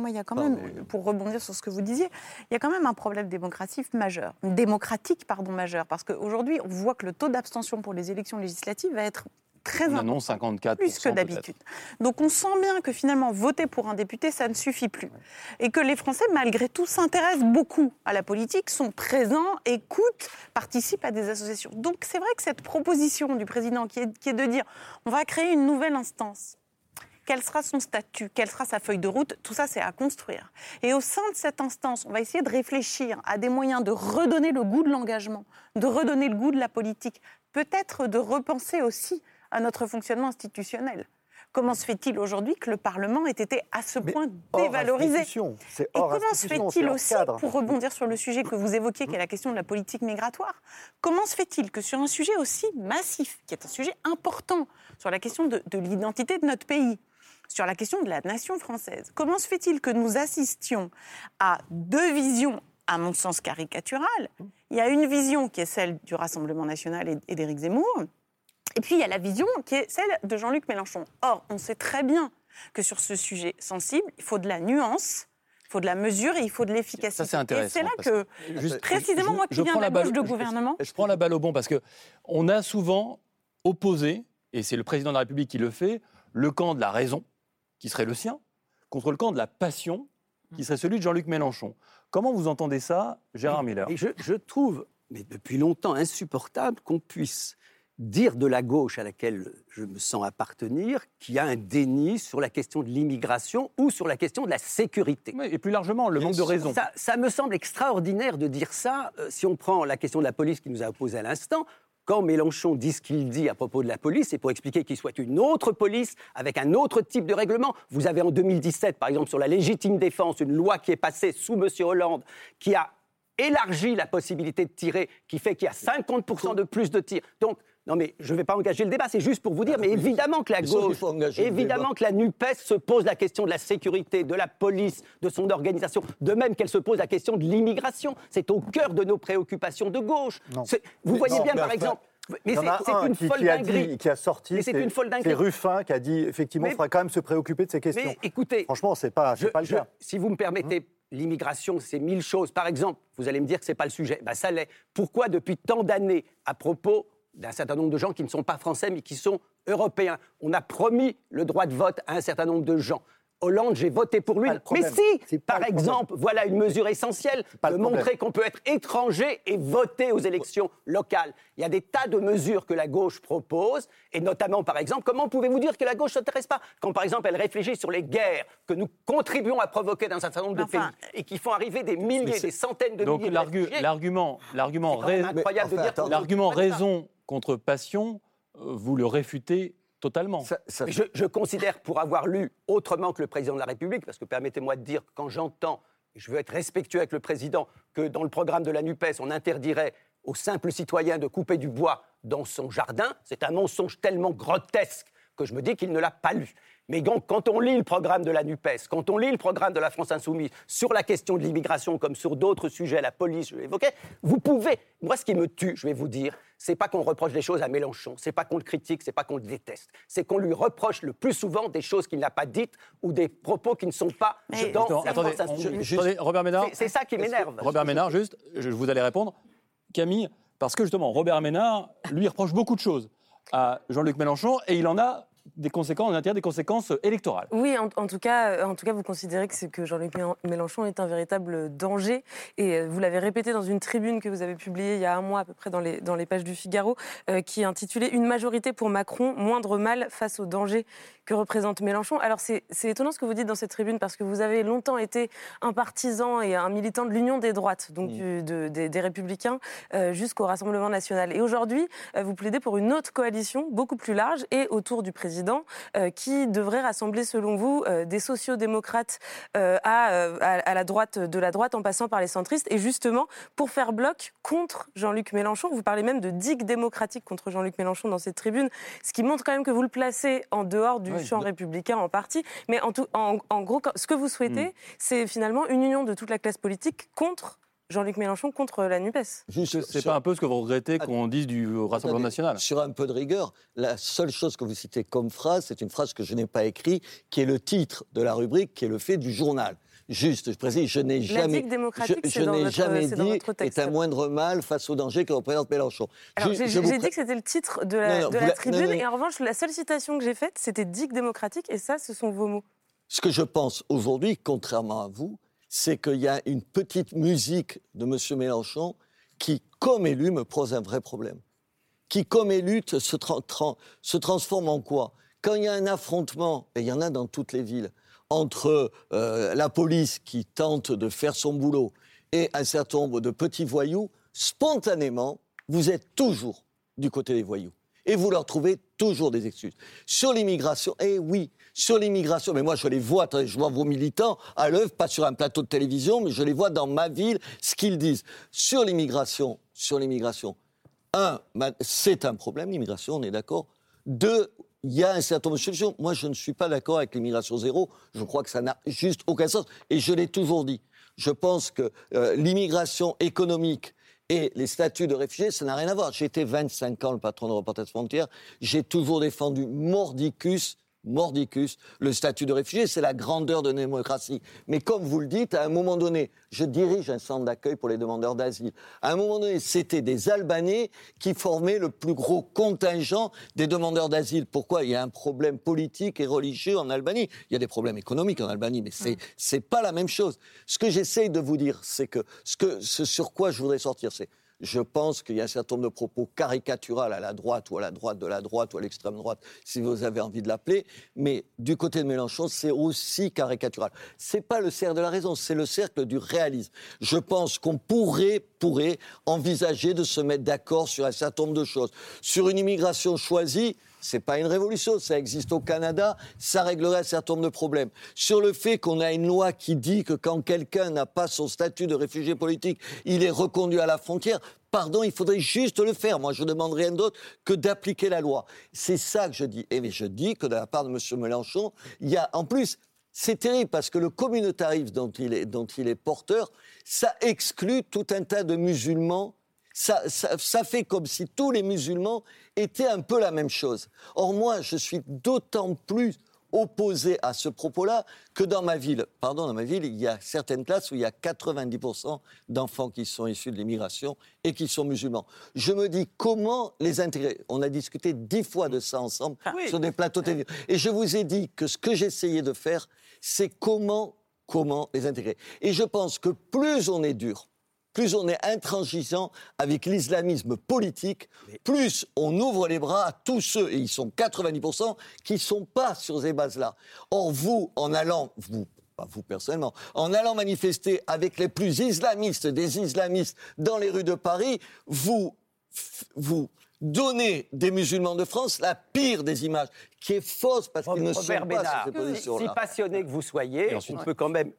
il y a quand même- Même, pour rebondir sur ce que vous disiez, il y a quand même un problème démocratique majeur, démocratique pardon majeur, parce qu'aujourd'hui on voit que le taux d'abstention pour les élections législatives va être très important. annonce 54 plus que d'habitude. Donc on sent bien que finalement voter pour un député, ça ne suffit plus. Et que les Français, malgré tout, s'intéressent beaucoup à la politique, sont présents, écoutent, participent à des associations. Donc c'est vrai que cette proposition du président qui est, qui est de dire on va créer une nouvelle instance. Quel sera son statut? Quelle sera sa feuille de route? Tout ça, c'est à construire. Et au sein de cette instance, on va essayer de réfléchir à des moyens de redonner le goût de l'engagement, de redonner le goût de la politique, peut-être de repenser aussi à notre fonctionnement institutionnel. Comment se fait-il aujourd'hui que le Parlement ait été à ce point hors dévalorisé? Et comment se fait-il aussi, cadre. pour rebondir sur le sujet que vous évoquiez, qui est la question de la politique migratoire, comment se fait-il que sur un sujet aussi massif, qui est un sujet important, sur la question de, de l'identité de notre pays, sur la question de la nation française, comment se fait-il que nous assistions à deux visions, à mon sens caricaturales? Il y a une vision qui est celle du Rassemblement national et- d'Éric Zemmour, et puis il y a la vision qui est celle de Jean-Luc Mélenchon. Or, on sait très bien que sur ce sujet sensible, il faut de la nuance, il faut de la mesure et il faut de l'efficacité. Ça, c'est intéressant, Et c'est là que, Juste- précisément, je- moi qui je viens de la balle- gauche de je- gouvernement, Je prends la balle au bon parce que on a souvent opposé, et c'est le président de la République qui le fait, le camp de la raison, qui serait le sien, contre le camp de la passion, qui serait celui de Jean-Luc Mélenchon. Comment vous entendez ça, Gérard Miller Et je, je trouve, mais depuis longtemps, insupportable qu'on puisse dire de la gauche à laquelle je me sens appartenir qu'il y a un déni sur la question de l'immigration ou sur la question de la sécurité. Oui, Et plus largement, le manque de raison. Ça, ça me semble extraordinaire de dire ça. euh, si on prend la question de la police qui nous a opposé à l'instant, quand Mélenchon dit ce qu'il dit à propos de la police, c'est pour expliquer qu'il souhaite une autre police avec un autre type de règlement. Vous avez en 2017, par exemple, sur la légitime défense, une loi qui est passée sous M. Hollande, qui a élargi la possibilité de tirer, qui fait qu'il y a 50% de plus de tirs. Donc, non mais je ne vais pas engager le débat, c'est juste pour vous dire, mais évidemment que la gauche, faut engager le évidemment que la NUPES se pose la question de la sécurité, de la police, de son organisation, de même qu'elle se pose la question de l'immigration. C'est au cœur de nos préoccupations de gauche. Vous Mais voyez non, bien, par enfin, exemple... Mais c'est un une qui, folle qui a dinguerie. dit, qui a sorti, Mais c'est une folle dinguerie. c'est Ruffin qui a dit effectivement, il faudra quand même se préoccuper de ces questions. Mais écoutez, Franchement, c'est pas, je- pas le je- cas. si vous me permettez, l'immigration, c'est mille choses. Par exemple, vous allez me dire que ce n'est pas le sujet. Ben, ça l'est. Pourquoi, depuis tant d'années, à propos d'un certain nombre de gens qui ne sont pas français, mais qui sont européens, on a promis le droit de vote à un certain nombre de gens. Hollande, j'ai voté pour lui. Mais si, par exemple, voilà une mesure essentielle pas de montrer qu'on peut être étranger et voter aux élections locales. Il y a des tas de mesures que la gauche propose, et notamment, par exemple, comment pouvez-vous dire que la gauche ne s'intéresse pas? Quand, par exemple, elle réfléchit sur les guerres que nous contribuons à provoquer dans un certain nombre de Enfin, pays et qui font arriver des milliers, des centaines de Donc milliers de l'argument, l'argument, l'argument raison contre passion, euh, vous le réfutez totalement. Ça- ça- Mais Je, je considère, pour avoir lu autrement que le président de la République, parce que permettez-moi de dire que quand j'entends, et je veux être respectueux avec le président, que dans le programme de la NUPES, on interdirait aux simples citoyens de couper du bois dans son jardin, c'est un mensonge tellement grotesque que je me dis qu'il ne l'a pas lu. Mais quand on lit le programme de la NUPES, quand on lit le programme de la France Insoumise sur la question de l'immigration, comme sur d'autres sujets, la police, je l'évoquais, vous pouvez. Moi, ce qui me tue, je vais vous dire, c'est pas qu'on reproche des choses à Mélenchon, c'est pas qu'on le critique, c'est pas qu'on le déteste, c'est qu'on lui reproche le plus souvent des choses qu'il n'a pas dites ou des propos qui ne sont pas Mais- dans Attends, la attendez, France on- Insoumise. juste- attendez, Robert Ménard. C'est- C'est ça qui m'énerve. Robert Ménard, juste, je, vous allez répondre. Camille, parce que justement, Robert Ménard, lui, reproche beaucoup de choses à Jean-Luc Mélenchon et il en a des conséquences, on a des conséquences électorales. Oui, en, en tout cas, euh, en tout cas, vous considérez que, Jean-Luc Mélen- Mélenchon est un véritable danger. Et euh, vous l'avez répété dans une tribune que vous avez publiée il y a un mois à peu près dans les, dans les pages du Figaro, euh, qui est intitulée Une majorité pour Macron, moindre mal face au danger que représente Mélenchon. Alors c'est étonnant ce que vous dites dans cette tribune parce que vous avez longtemps été un partisan et un militant de l'union des droites, donc du- de- des, des Républicains, euh, jusqu'au Rassemblement national. Et aujourd'hui, euh, vous plaidez pour une autre coalition beaucoup plus large et autour du président euh, qui devrait rassembler, selon vous, euh, des sociodémocrates euh, à, à, à la droite de la droite en passant par les centristes. Et justement, pour faire bloc contre Jean-Luc Mélenchon, vous parlez même de digue démocratique contre Jean-Luc Mélenchon dans cette tribune, ce qui montre quand même que vous le placez en dehors du Oui, champ de- républicain en partie. Mais en, tout, en, en gros, ce que vous souhaitez, Hmm. c'est finalement une union de toute la classe politique contre Jean-Luc Mélenchon, contre la NUPES. C'est pas un peu ce que vous regrettez qu'on dise du Rassemblement national Sur un peu de rigueur, la seule chose que vous citez comme phrase, c'est une phrase que je n'ai pas écrite, qui est le titre de la rubrique, qui est le fait du journal. juste, je précise, je n'ai La jamais, démocratique, je, c'est je n'ai jamais dit est un moindre mal face au danger que représente Mélenchon. Alors, j'ai dit que c'était le titre de la, Non, non, de vous la la- tribune, non, non. et en revanche, la seule citation que j'ai faite, c'était digue démocratique, et ça, ce sont vos mots. Ce que je pense aujourd'hui, contrairement à vous, c'est qu'il y a une petite musique de M. Mélenchon qui, comme élu, me pose un vrai problème. Qui, comme élu, se transforme en quoi? Quand il y a un affrontement, et il y en a dans toutes les villes, entre euh, la police qui tente de faire son boulot et un certain nombre de petits voyous, spontanément, vous êtes toujours du côté des voyous. Et vous leur trouvez toujours des excuses. Sur l'immigration, eh oui, sur l'immigration, mais moi je les vois, je vois vos militants à l'œuvre, pas sur un plateau de télévision, mais je les vois dans ma ville, ce qu'ils disent. Sur l'immigration, sur l'immigration, un, c'est un problème, l'immigration, on est d'accord. Deux, il y a un certain nombre de solutions. Moi, je ne suis pas d'accord avec l'immigration zéro. Je crois que ça n'a juste aucun sens. Et je l'ai toujours dit. Je pense que euh, l'immigration économique et les statuts de réfugiés, ça n'a rien à voir. J'ai été 25 ans le patron de Reporters Frontières. J'ai toujours défendu mordicus, mordicus, le statut de réfugié. C'est la grandeur de la démocratie. Mais comme vous le dites, à un moment donné, je dirige un centre d'accueil pour les demandeurs d'asile. À un moment donné, c'était des Albanais qui formaient le plus gros contingent des demandeurs d'asile. Pourquoi? Il y a un problème politique et religieux en Albanie. Il y a des problèmes économiques en Albanie, mais c'est c'est pas la même chose. Ce que j'essaye de vous dire, c'est que ce, que ce sur quoi je voudrais sortir, c'est je pense qu'il y a un certain nombre de propos caricaturales à la droite ou à la droite de la droite ou à l'extrême droite, si vous avez envie de l'appeler. Mais du côté de Mélenchon, c'est aussi caricatural. C'est pas le cercle de la raison, c'est le cercle du réalisme. Je pense qu'on pourrait, pourrait envisager de se mettre d'accord sur un certain nombre de choses. Sur une immigration choisie, c'est pas une révolution, ça existe au Canada, ça réglerait un certain nombre de problèmes. Sur le fait qu'on a une loi qui dit que quand quelqu'un n'a pas son statut de réfugié politique, il est reconduit à la frontière, pardon, il faudrait juste le faire. Moi, je ne demande rien d'autre que d'appliquer la loi. C'est ça que je dis. Et je dis que de la part de M. Mélenchon, il y a en plus. C'est terrible parce que le communautarisme dont il est, dont il est porteur, ça exclut tout un tas de musulmans ça, ça- ça fait comme si tous les musulmans étaient un peu la même chose. Or, moi, je suis d'autant plus opposé à ce propos-là que dans ma ville, pardon, dans ma ville, il y a certaines classes où il y a 90% d'enfants qui sont issus de l'immigration et qui sont musulmans. Je me dis comment les intégrer. On a discuté dix fois de ça ensemble sur des plateaux télévisés. Et je vous ai dit que ce que j'essayais de faire, c'est comment, comment les intégrer. Et je pense que plus on est dur, plus on est intransigeant avec l'islamisme politique, plus on ouvre les bras à tous ceux, et ils sont 90%, qui ne sont pas sur ces bases-là. Or, vous, en allant, vous, pas vous personnellement, en allant manifester avec les plus islamistes des islamistes dans les rues de Paris, vous, vous donnez des musulmans de France la pire des images, qui est fausse parce qu'ils ne sont pas sur ces si positions-là. passionné que vous soyez, ensuite- on peut quand même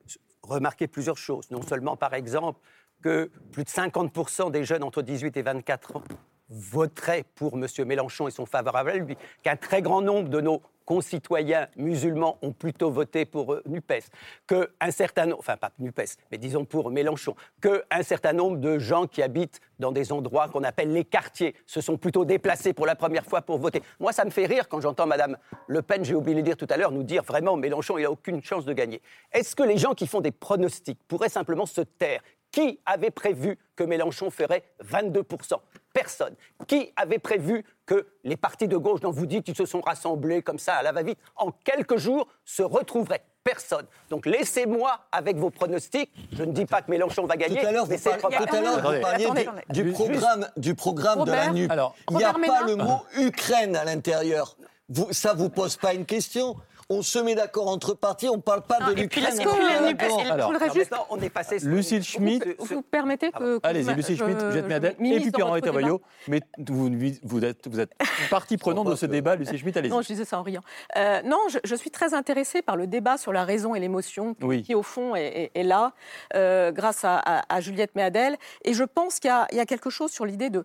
remarquer plusieurs choses. Non seulement, par exemple, que plus de 50% des jeunes entre 18 et 24 ans voteraient pour M. Mélenchon et sont favorables à lui, qu'un très grand nombre de nos concitoyens musulmans ont plutôt voté pour euh, NUPES, qu'un certain nombre, enfin pas NUPES, mais disons pour Mélenchon, qu'un certain nombre de gens qui habitent dans des endroits qu'on appelle les quartiers se sont plutôt déplacés pour la première fois pour voter. Moi, ça me fait rire quand j'entends Madame Le Pen, j'ai oublié de le dire tout à l'heure, nous dire vraiment Mélenchon, il n'a aucune chance de gagner. Est-ce que les gens qui font des pronostics pourraient simplement se taire Qui avait prévu que Mélenchon ferait 22% Personne. Qui avait prévu que les partis de gauche dont vous dites qu'ils se sont rassemblés comme ça à la va-vite, en quelques jours, se retrouveraient? Personne. Donc laissez-moi avec vos pronostics. Je ne dis pas que Mélenchon va gagner. Tout à l'heure, mais vous, peu. vous parliez Attendez, du- du, programme, du programme de la NUP. Alors, il n'y a Robert pas Ménard. le mot Ukraine à l'intérieur. Vous, ça vous pose pas une question On se met d'accord entre partis, on ne parle pas Non, de l'Ukraine. est-ce que on est passé sur Lucille Schmitt. Vous, vous permettez que. que Allez-y, je- Lucie Schmitt, je- Juliette je Méadel et puis Pierre-Henri Tavaillot. Mais vous, vous êtes, vous êtes partie prenante de ce débat, Lucie Schmitt, allez-y. Non, je disais ça en riant. Euh, non, je, je suis très intéressée par le débat sur la raison et l'émotion Oui. qui, au fond, est, est- est là, euh, grâce à, à- à Juliette Méadel. Et je pense qu'il y, y a quelque chose sur l'idée de.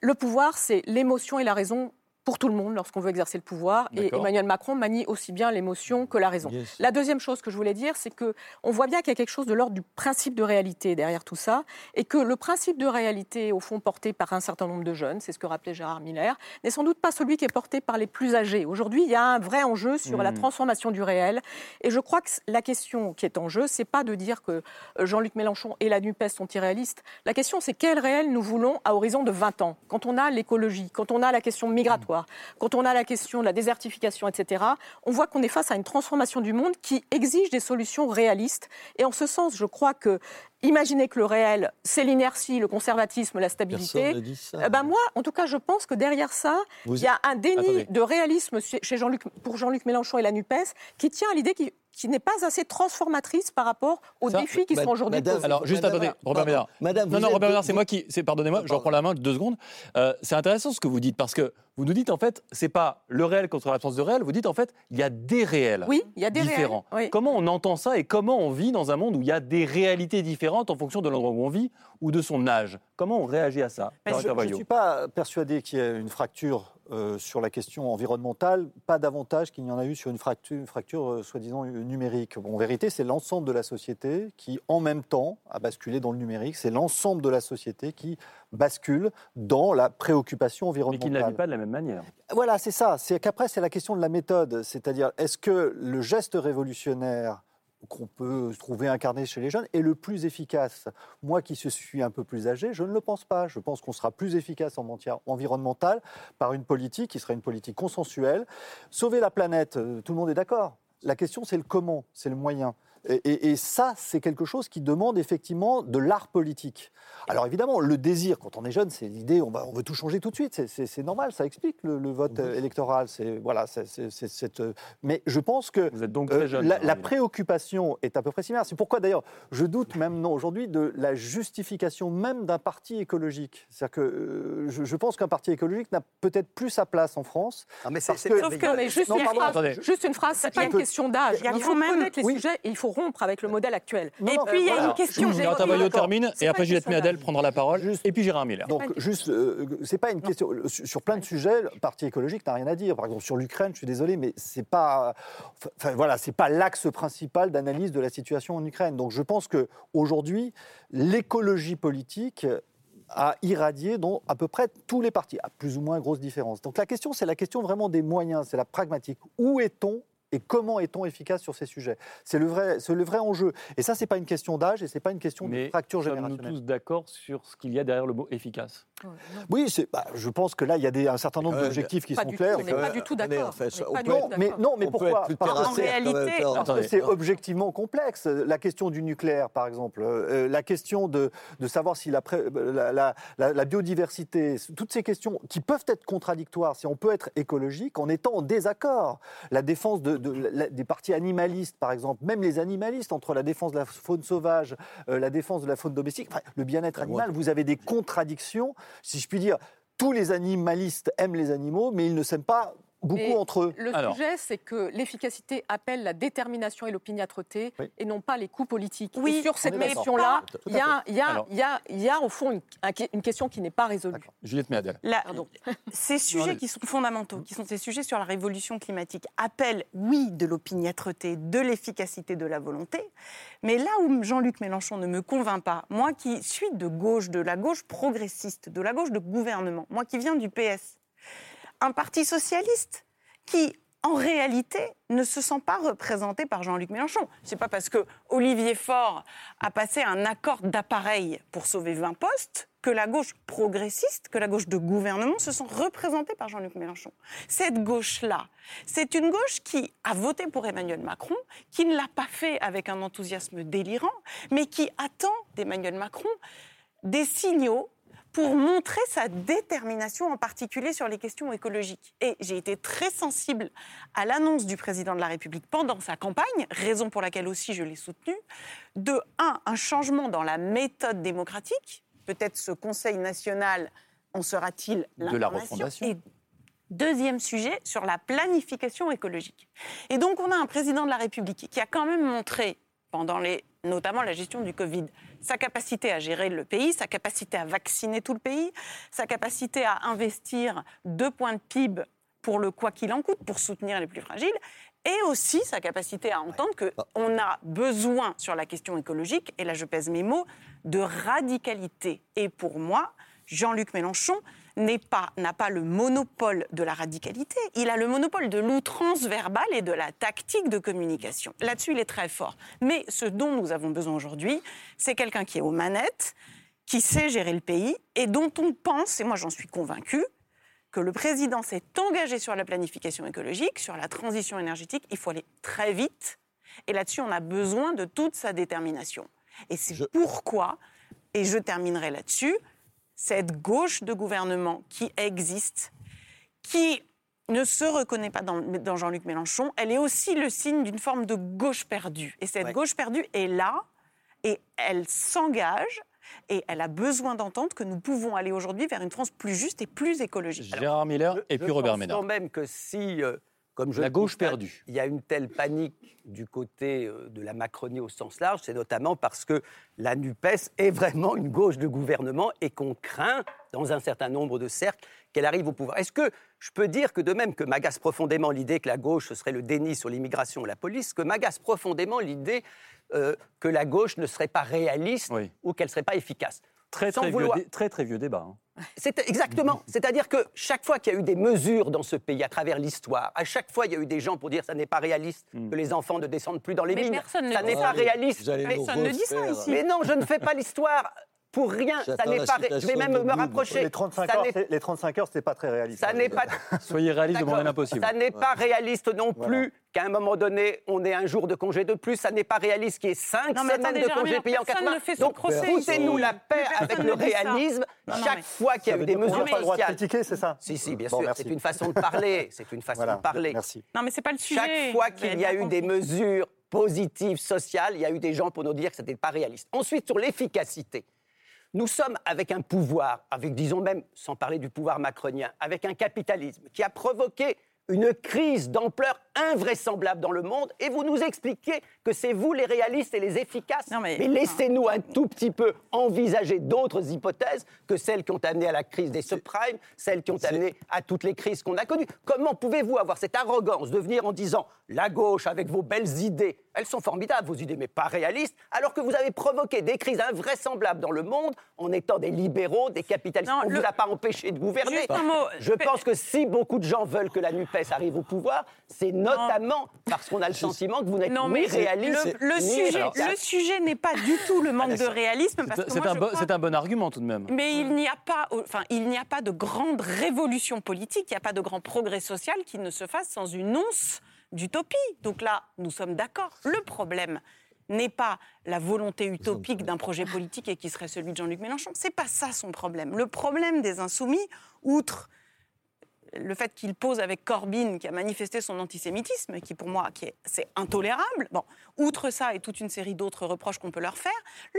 Le pouvoir, c'est l'émotion et la raison pour tout le monde lorsqu'on veut exercer le pouvoir. Et. Emmanuel Macron manie aussi bien l'émotion que la raison. Yes. La deuxième chose que je voulais dire, c'est que on voit bien qu'il y a quelque chose de l'ordre du principe de réalité derrière tout ça, et que le principe de réalité, au fond, porté par un certain nombre de jeunes, c'est ce que rappelait Gérard Miller, n'est sans doute pas celui qui est porté par les plus âgés. Aujourd'hui, il y a un vrai enjeu sur la Mhm. transformation du réel, et je crois que la question qui est en jeu, c'est pas de dire que euh, Jean-Luc Mélenchon et la Nupes sont irréalistes. La question, c'est quel réel nous voulons à horizon de 20 ans, quand on a l'écologie, quand on a la question migratoire, quand on a la question de la désertification, etc. On voit qu'on est face à une transformation du monde qui exige des solutions réalistes. Et en ce sens, je crois que imaginer que le réel, c'est l'inertie, le conservatisme, la stabilité. Dit ça. Eh ben moi, en tout cas, je pense que derrière ça, Vous- il y a un déni Attendez. de réalisme chez chez Jean-Luc, pour Jean-Luc Mélenchon et la NUPES qui tient à l'idée qui, qui n'est pas assez transformatrice par rapport aux Ça, défis qui sont aujourd'hui posés. Alors, juste Madame- attendez, Robert. Ménard. Madame, non, vous non, Robert Ménard, c'est vous- moi qui. Pardonnez-moi, je reprends la main deux secondes. Euh, c'est intéressant ce que vous dites parce que vous nous dites en fait, c'est pas le réel contre l'absence de réel. Vous dites en fait, il y a des réels. Oui, il y a des différents. réels, oui. Comment on entend ça et comment on vit dans un monde où il y a des réalités différentes? En fonction de l'endroit où on vit ou de son âge Comment on réagit à ça je ne suis pas persuadé qu'il y ait une fracture euh, sur la question environnementale, pas davantage qu'il n'y en a eu sur une fracture, une fracture euh, soi-disant numérique. Bon, en vérité, c'est l'ensemble de la société qui, en même temps, a basculé dans le numérique. C'est l'ensemble de la société qui bascule dans la préoccupation Mais qui ne la environnementale. vit pas de la même manière. Voilà, c'est ça. C'est qu'après, c'est la question de la méthode. C'est-à-dire, est-ce que le geste révolutionnaire qu'on peut trouver incarné chez les jeunes est le plus efficace Moi qui suis un peu plus âgé, je ne le pense pas. Je pense qu'on sera plus efficace en matière environnementale par une politique qui serait une politique consensuelle. Sauver la planète, euh, tout le monde est d'accord. La question, c'est le comment, c'est le moyen. Et, et- et ça, c'est quelque chose qui demande effectivement de l'art politique. Alors évidemment, le désir, quand on est jeune, c'est l'idée, on, va- on veut tout changer tout de suite. C'est- normal, ça explique le, le vote euh, électoral. C'est voilà, cette, euh, Mais je pense que Vous êtes donc euh, très jeune. la, Miller. préoccupation est à peu près similaire. C'est pourquoi d'ailleurs je doute même non, aujourd'hui de la justification même d'un parti écologique. C'est-à-dire que euh, je, je pense qu'un parti écologique n'a peut-être plus sa place en France. Non, mais c'est- Sauf que, mais juste, Non, une pardon, phrase, juste une phrase, c'est pas un une peu- question d'âge. Il faut même- connaître les oui. sujets et il faut rompre avec le modèle actuel. Non, Et non, puis, il y a voilà. une question. D'accord. termine et après Juliette Méadel prendra la parole Juste- et puis Gérard Miller. Donc, juste, euh, c'est pas une question. le- Sur plein de sujets, le Parti écologique n'a rien à dire. Par exemple, sur l'Ukraine, je suis désolé, mais c'est pas. Enfin, voilà, c'est pas l'axe principal d'analyse de la situation en Ukraine. Donc, je pense que aujourd'hui, l'écologie politique a irradié dans à peu près tous les partis, à plus ou moins grosse différence. Donc, la question, c'est la question vraiment des moyens, c'est la pragmatique. Où est-on et comment est-on efficace sur ces sujets? C'est le vrai, c'est le vrai enjeu. Et ça, c'est pas une question d'âge et c'est pas une question de fracture générationnelle. tous d'accord sur ce qu'il y a derrière le mot efficace? Oui, c'est- bah, je pense que là, il y a des, un certain nombre d'objectifs qui Pas sont du clairs. tout, on n'est pas du tout d'accord. en fait, n'est Non, tout mais, d'accord. non, mais On peut pourquoi être plus Parce même, réalité, attends, parce que Attendez, c'est objectivement complexe. La question du nucléaire, par exemple, euh, la question de, de savoir si la, pré- la, la- la- la biodiversité, toutes ces questions qui peuvent être contradictoires, si on peut être écologique en étant en désaccord. La défense de, de- la- des partis animalistes, par exemple, même les animalistes, entre la défense de la faune sauvage, euh, la défense de la faune domestique, enfin, le bien-être animal, vous avez des contradictions, si je puis dire. Tous les animalistes aiment les animaux, mais ils ne s'aiment pas beaucoup Et entre eux. Le Alors. sujet, c'est que l'efficacité appelle la détermination et l'opiniâtreté Oui. et non pas les coups politiques. Oui, et sur cette question-là, il y a, il y, a, Alors. il y, a, il y a au fond une, un- une question qui n'est pas résolue. Juliette Méadel. La- ces sujets qui sont fondamentaux, qui sont ces sujets sur la révolution climatique, appellent, oui, de l'opiniâtreté, de l'efficacité de la volonté. Mais là où Jean-Luc Mélenchon ne me convainc pas, moi qui suis de gauche, de la gauche progressiste, de la gauche de gouvernement, moi qui viens du PS, un parti socialiste qui, en réalité, ne se sent pas représenté par Jean-Luc Mélenchon. C'est pas parce que Olivier Faure a passé un accord d'appareil pour sauver 20 postes que la gauche progressiste, que la gauche de gouvernement se sent représentée par Jean-Luc Mélenchon. Cette gauche-là, c'est une gauche qui a voté pour Emmanuel Macron, qui ne l'a pas fait avec un enthousiasme délirant, mais qui attend d'Emmanuel Macron des signaux pour montrer sa détermination, en particulier sur les questions écologiques. Et j'ai été très sensible à l'annonce du président de la République pendant sa campagne, raison pour laquelle aussi je l'ai soutenu, de, un, un changement dans la méthode démocratique, peut-être ce Conseil national en sera-t-il De la refondation. Et Deuxième sujet, sur la planification écologique. Et donc, on a un président de la République qui a quand même montré pendant les, notamment la gestion du Covid. Sa capacité à gérer le pays, sa capacité à vacciner tout le pays, sa capacité à investir deux points de PIB pour le quoi qu'il en coûte, pour soutenir les plus fragiles, et aussi sa capacité à entendre qu'on a besoin sur la question écologique, et là je pèse mes mots, de radicalité. Et pour moi, Jean-Luc Mélenchon pas, n'a pas le monopole de la radicalité, il a le monopole de l'outrance verbale et de la tactique de communication. Là-dessus, il est très fort. Mais ce dont nous avons besoin aujourd'hui, c'est quelqu'un qui est aux manettes, qui sait gérer le pays et dont on pense, et moi j'en suis convaincu, que le président s'est engagé sur la planification écologique, sur la transition énergétique. Il faut aller très vite. Et là-dessus, on a besoin de toute sa détermination. Et c'est pourquoi, et je terminerai là-dessus, cette gauche de gouvernement qui existe, qui ne se reconnaît pas dans, Jean-Luc Mélenchon, elle est aussi le signe d'une forme de gauche perdue. Et cette gauche perdue est là, et elle s'engage, et elle a besoin d'entendre que nous pouvons aller aujourd'hui vers une France plus juste et plus écologique. Gérard Miller et puis Robert Ménard. Je pense quand même que si, euh, comme je la gauche perdue, il y a une telle panique du côté euh, de la Macronie au sens large, c'est notamment parce que la NUPES est vraiment une gauche de gouvernement et qu'on craint, dans un certain nombre de cercles, qu'elle arrive au pouvoir. Est-ce que je peux dire que de même que m'agace profondément l'idée que la gauche ce serait le déni sur l'immigration et la police, que m'agace profondément l'idée euh, que la gauche ne serait pas réaliste ou qu'elle ne serait pas efficace? Très, très, vieux, très, très vieux débat. Hein. C'est exactement. C'est-à-dire que chaque fois qu'il y a eu des mesures dans ce pays à travers l'histoire, à chaque fois il y a eu des gens pour dire ça n'est pas réaliste hmm. que les enfants ne descendent plus dans les mais mines. Personne ça n'est pas réaliste. Personne ne dit ça ici. Mais non, je ne fais pas l'histoire pour rien. Ça n'est pas. Je vais même me rapprocher. Les 35 heures, les 35 heures, c'était pas très réaliste. Ça n'est pas. Soyez réaliste devant l'impossible. Ça n'est pas réaliste non plus qu'à un moment donné, on ait un jour de congé de plus. Ça n'est pas réaliste qu'il y ait cinq semaines de congé payé en quatre mois. Donc, foutez-nous la paix avec le réalisme. Chaque fois qu'il y a eu des mesures pas le droit de critiquer, c'est ça Si, si, bien sûr. C'est une façon de parler. C'est une façon de parler. Merci. Non, mais c'est pas le sujet. Chaque fois qu'il y a eu des mesures positives, sociales, il y a eu des gens pour nous dire que ce n'était pas réaliste. Ensuite, sur l'efficacité. Nous sommes avec un pouvoir, avec, disons même, sans parler du pouvoir macronien, avec un capitalisme qui a provoqué une crise d'ampleur invraisemblable dans le monde et vous nous expliquez que c'est vous les réalistes et les efficaces. mais, laissez-nous un tout petit peu envisager d'autres hypothèses que celles qui ont amené à la crise des subprimes, celles qui ont amené à toutes les crises qu'on a connues. Comment pouvez-vous avoir cette arrogance de venir en disant la gauche avec vos belles idées, elles sont formidables vos idées mais pas réalistes, alors que vous avez provoqué des crises invraisemblables dans le monde en étant des libéraux, des capitalistes? On ne vous a pas empêché de gouverner. Je pense que si beaucoup de gens veulent que la NUPES arrive au pouvoir, c'est notamment parce qu'on a le sentiment que vous n'êtes ni réaliste. Le, sujet, le sujet n'est pas du tout le manque de réalisme. C'est un, un, bon argument tout de même. Mais il n'y a pas, enfin, il n'y a pas de grande révolution politique, il n'y a pas de grand progrès social qui ne se fasse sans une once d'utopie. Donc là, nous sommes d'accord. Le problème n'est pas la volonté utopique d'un projet politique et qui serait celui de Jean-Luc Mélenchon. C'est pas ça son problème. Le problème des insoumis, outre le fait qu'il pose avec Corbyn, qui a manifesté son antisémitisme, qui pour moi, qui est, c'est intolérable. Bon, outre ça et toute une série d'autres reproches qu'on peut leur faire,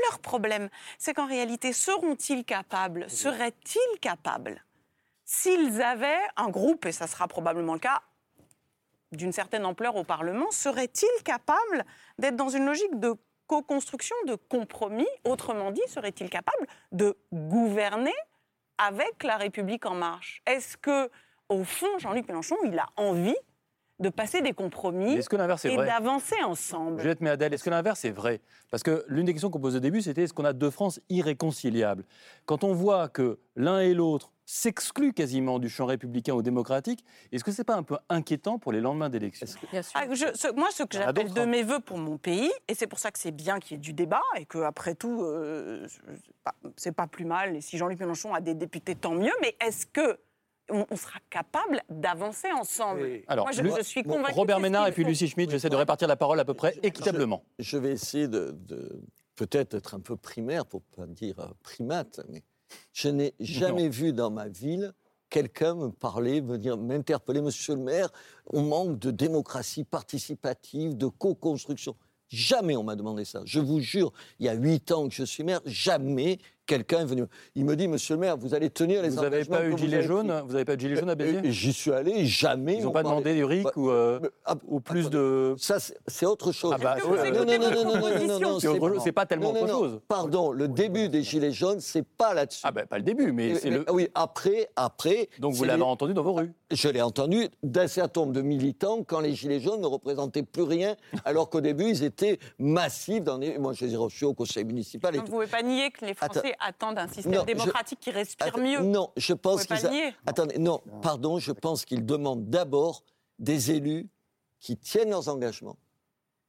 leur problème, c'est qu'en réalité, seront-ils capables, seraient-ils capables, s'ils avaient un groupe, et ça sera probablement le cas, d'une certaine ampleur au Parlement, seraient-ils capables d'être dans une logique de co-construction, de compromis? Autrement dit, seraient-ils capables de gouverner avec la République en marche? Est-ce que au fond, Jean-Luc Mélenchon, il a envie de passer des compromis et d'avancer ensemble. Juliette Méadel, est-ce que l'inverse est vrai? Parce que l'une des questions qu'on posait au début, c'était est-ce qu'on a deux France irréconciliables? Quand on voit que l'un et l'autre s'excluent quasiment du champ républicain ou démocratique, est-ce que ce n'est pas un peu inquiétant pour les lendemains d'élections? Ah, Moi, ce que j'appelle de hein. mes voeux pour mon pays, et c'est pour ça que c'est bien qu'il y ait du débat, et qu'après tout, euh, c'est pas plus mal, et si Jean-Luc Mélenchon a des députés, tant mieux, mais est-ce que on, sera capable d'avancer ensemble. Alors, Moi, je, suis convaincu. Robert Ménard et puis Lucie Schmidt, j'essaie de répartir la parole à peu près équitablement. Je, vais essayer de, peut-être être un peu primaire, pour ne pas dire euh, primate, mais je n'ai jamais vu dans ma ville quelqu'un me parler, me dire, m'interpeller, monsieur le maire, on manque de démocratie participative, de co-construction. Jamais on m'a demandé ça. Je vous jure, il y a huit ans que je suis maire, jamais quelqu'un est venu. Il me dit, Monsieur le maire, vous allez tenir les Vous n'avez engagements pas que eu de vous gilet avez jaune. Vous n'avez pas eu de gilet jaune à Béziers Et- et J'y suis allé, jamais. Ils n'ont on pas demandé du RIC Bah, ou, euh, ah, ou plus attendez. de. Ça, c'est autre chose. Ah bah, que vous écoutez non, non, non, non, non, non, non, C'est pas tellement non, non, autre non. chose. Pardon, le début des Gilets jaunes, c'est pas là-dessus. Ah ben pas le début, mais c'est le. Oui, après, après. Donc vous l'avez entendu dans vos rues. Je l'ai entendu d'un certain nombre de militants quand les Gilets jaunes ne représentaient plus rien, alors qu'au début, ils étaient massifs. Dans les... Moi, je les ai reçus au conseil municipal. Et Vous ne pouvez pas nier que les Français Attends. attendent un système Non, je- démocratique qui respire Attends, mieux. Non, je pense qu'ils. a-. Attendez, non, pardon, je pense qu'ils demandent d'abord des élus qui tiennent leurs engagements,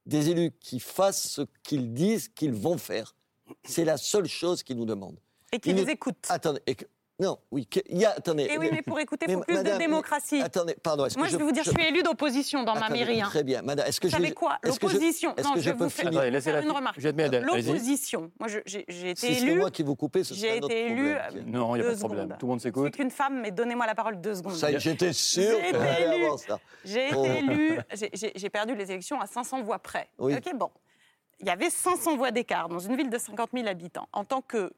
des élus qui fassent ce qu'ils disent qu'ils vont faire. C'est la seule chose qu'ils nous demandent. Et qui Ils les nous- écoutent. Attendez, et que- non, oui, il y a, attendez. Et oui, mais pour écouter, il faut plus madame, de démocratie. Attendez, pardon. Moi, que je vais vous dire, je, suis élue d'opposition dans ma Attendez, mairie. hein. Très bien, madame. Est-ce que Vous je savez quoi est-ce que je- L'opposition. Est-ce Non, que je je vais peux vous faire, finir Attendez, laissez faire la une fi- remarque. L'opposition. Moi, je- j'ai j'ai été Si c'est moi qui vous coupez, ce J'ai été élue. problème. Non, il n'y a pas de problème. secondes. Tout le monde Je suis s'écoute. qu'une femme, mais donnez-moi la parole deux secondes. Ça, J'étais sûr J'ai été. J'ai Oh. élue, j'ai- perdu les élections à 500 voix près. Oui. Ok, bon. Il y avait 500 voix d'écart dans une ville de 50 000 habitants. En tant que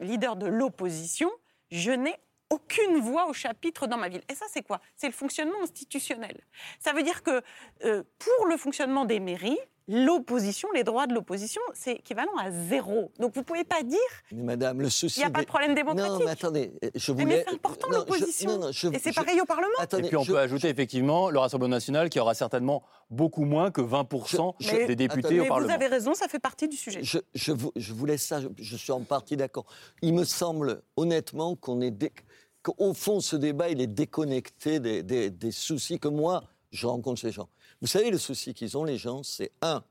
leader de l'opposition, je n'ai aucune voix au chapitre dans ma ville. Et ça, c'est quoi? C'est le fonctionnement institutionnel. Ça veut dire que euh, pour le fonctionnement des mairies, l'opposition, les droits de l'opposition, c'est équivalent à zéro. Donc vous ne pouvez pas dire Mais madame, le souci. qu'il n'y a pas de problème démocratique. Non, mais attendez, je Mais- voulais. mais c'est important Non, je- l'opposition. non, non, je- Et c'est je- pareil au Parlement. Attendez, Et puis on je- peut ajouter effectivement le Rassemblement national qui aura certainement beaucoup moins que 20% Je- Mais- des députés Attendez. au Mais Parlement. vous avez raison, ça fait partie du sujet. Je, je vous, je vous laisse ça, je, je suis en partie d'accord. Il me semble honnêtement qu'on est. dé- qu'au fond, ce débat, il est déconnecté des, des- des soucis que moi, je rencontre chez les gens. Vous savez, le souci qu'ils ont, les gens, c'est un,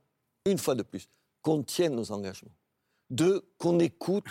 une fois de plus, qu'on tienne nos engagements. Deux, qu'on écoute,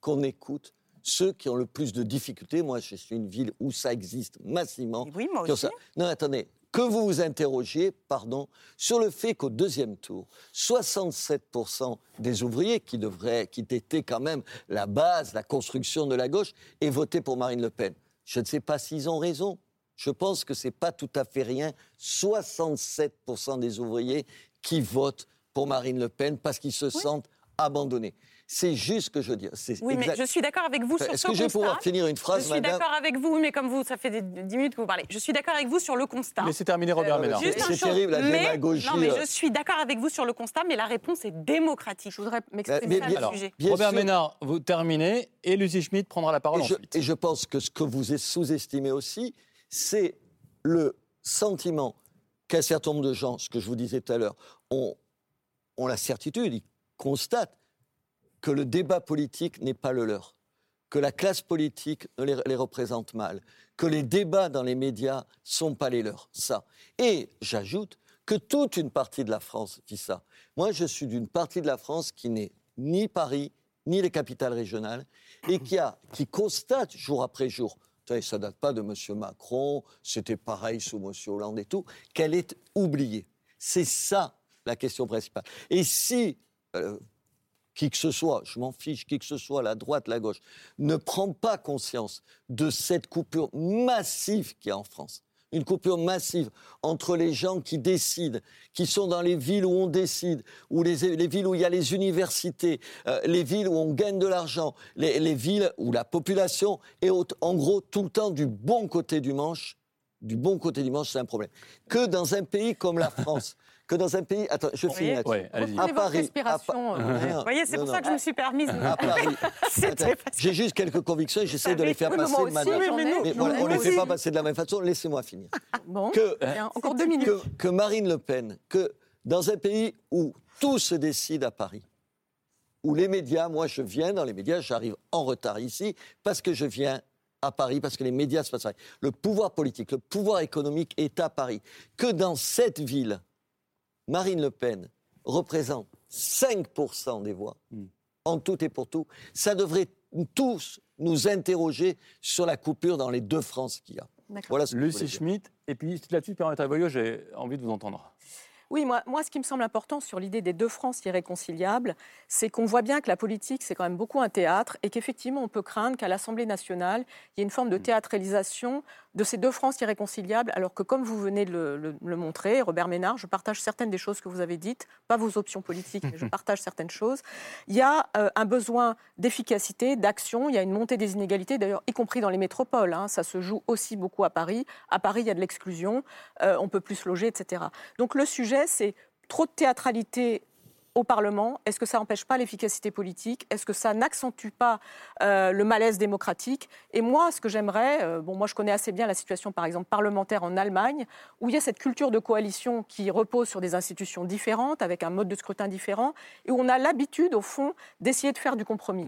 qu'on écoute ceux qui ont le plus de difficultés. Moi, je suis une ville où ça existe massivement. Oui, moi aussi. ça. Non, attendez. Que vous vous interrogiez, pardon, sur le fait qu'au deuxième tour, 67% des ouvriers, qui devraient, qui étaient quand même la base, la construction de la gauche, aient voté pour Marine Le Pen. Je ne sais pas s'ils ont raison. Je pense que c'est pas tout à fait rien. 67% des ouvriers qui votent pour Marine LePen parce qu'ils se sentent abandonnés. C'est juste ce que je veux dire. C'est Oui, mais je suis d'accord avec vous sur Est-ce ce que je vais constat. pouvoir finir une Je phrase, suis madame d'accord avec vous, mais comme vous, ça fait des 10 minutes que vous parlez. Je suis d'accord avec vous sur le constat. Laissez terminer Robert Euh, Ménard. C'est terrible, la mais- démagogie, Non, mais euh. je suis d'accord avec vous sur le constat, mais la réponse est démocratique. Je voudrais Mais- m'exprimer à le ce Alors, sujet. Bien Robert sûr. Ménard, vous terminez et Lucie Schmitt prendra la parole Et je, ensuite. et je pense que ce que vous sous-estimez aussi, c'est le sentiment qu'un certain nombre de gens, ce que je vous disais tout à l'heure, ont, ont la certitude, ils constatent que le débat politique n'est pas le leur, que la classe politique les, les représente mal, que les débats dans les médias sont pas les leurs. Ça. Et j'ajoute que toute une partie de la France vit ça. Moi, je suis d'une partie de la France qui n'est ni Paris, ni les capitales régionales, et qui constate jour après jour, savez, ça date pas de M. Macron, c'était pareil sous M. Hollande et tout, qu'elle est oubliée. C'est ça la question principale. Et si euh, qui que ce soit, je m'en fiche, qui que ce soit, la droite, la gauche, ne prend pas conscience de cette coupure massive qu'il y a en France. Une coupure massive entre les gens qui décident, qui sont dans les villes où on décide, où les, les villes où il y a les universités, euh, les villes où on gagne de l'argent, les, les villes où la population est au- en gros tout le temps du bon côté du manche. Du bon côté du manche, c'est un problème. Que dans un pays comme la France, que dans un pays. Attends, je finis. Ouais, votre Paris, à Pa- euh, Non, Vous voyez, c'est pour non. ça que je me suis permise. À Paris. J'ai juste quelques convictions et j'essaie de les faire passer de manière. Mais voilà, on ne les fait pas passer de la même façon. Laissez-moi finir. Bon, Que, bien, encore deux minutes. que, que Marine Le Pen, que dans un pays où tout se décide à Paris, où les médias, moi je viens dans les médias, j'arrive en retard ici parce que je viens à Paris, parce que les médias se passent à Paris. Le pouvoir politique, le pouvoir économique est à Paris. Que dans cette ville, Marine Le Pen représente 5% des voix, en tout et pour tout, ça devrait tous nous interroger sur la coupure dans les deux France qu'il y a. D'accord. Voilà ce Lucie. Schmitt, et puis là-dessus, Pierre Tavoyot, j'ai envie de vous entendre. Oui, moi, moi, ce qui me semble important sur l'idée des deux France irréconciliables, c'est qu'on voit bien que la politique, c'est quand même beaucoup un théâtre et qu'effectivement, on peut craindre qu'à l'Assemblée nationale, il y ait une forme de théâtralisation de ces deux France irréconciliables, alors que comme vous venez de le, le- le montrer, Robert Ménard, je partage certaines des choses que vous avez dites, pas vos options politiques, mais je partage certaines choses. Il y a euh, un besoin d'efficacité, d'action, il y a une montée des inégalités, d'ailleurs, y compris dans les métropoles. hein. ça se joue aussi beaucoup à Paris. À Paris, il y a de l'exclusion, euh, on peut plus se loger, etc. Donc le sujet, c'est trop de théâtralité au Parlement. Est-ce que ça n'empêche pas l'efficacité politique? Est-ce que ça n'accentue pas euh, le malaise démocratique? Et moi, ce que j'aimerais, euh, bon, moi je connais assez bien la situation, par exemple, parlementaire en Allemagne, où il y a cette culture de coalition qui repose sur des institutions différentes, avec un mode de scrutin différent, et où on a l'habitude, au fond, d'essayer de faire du compromis.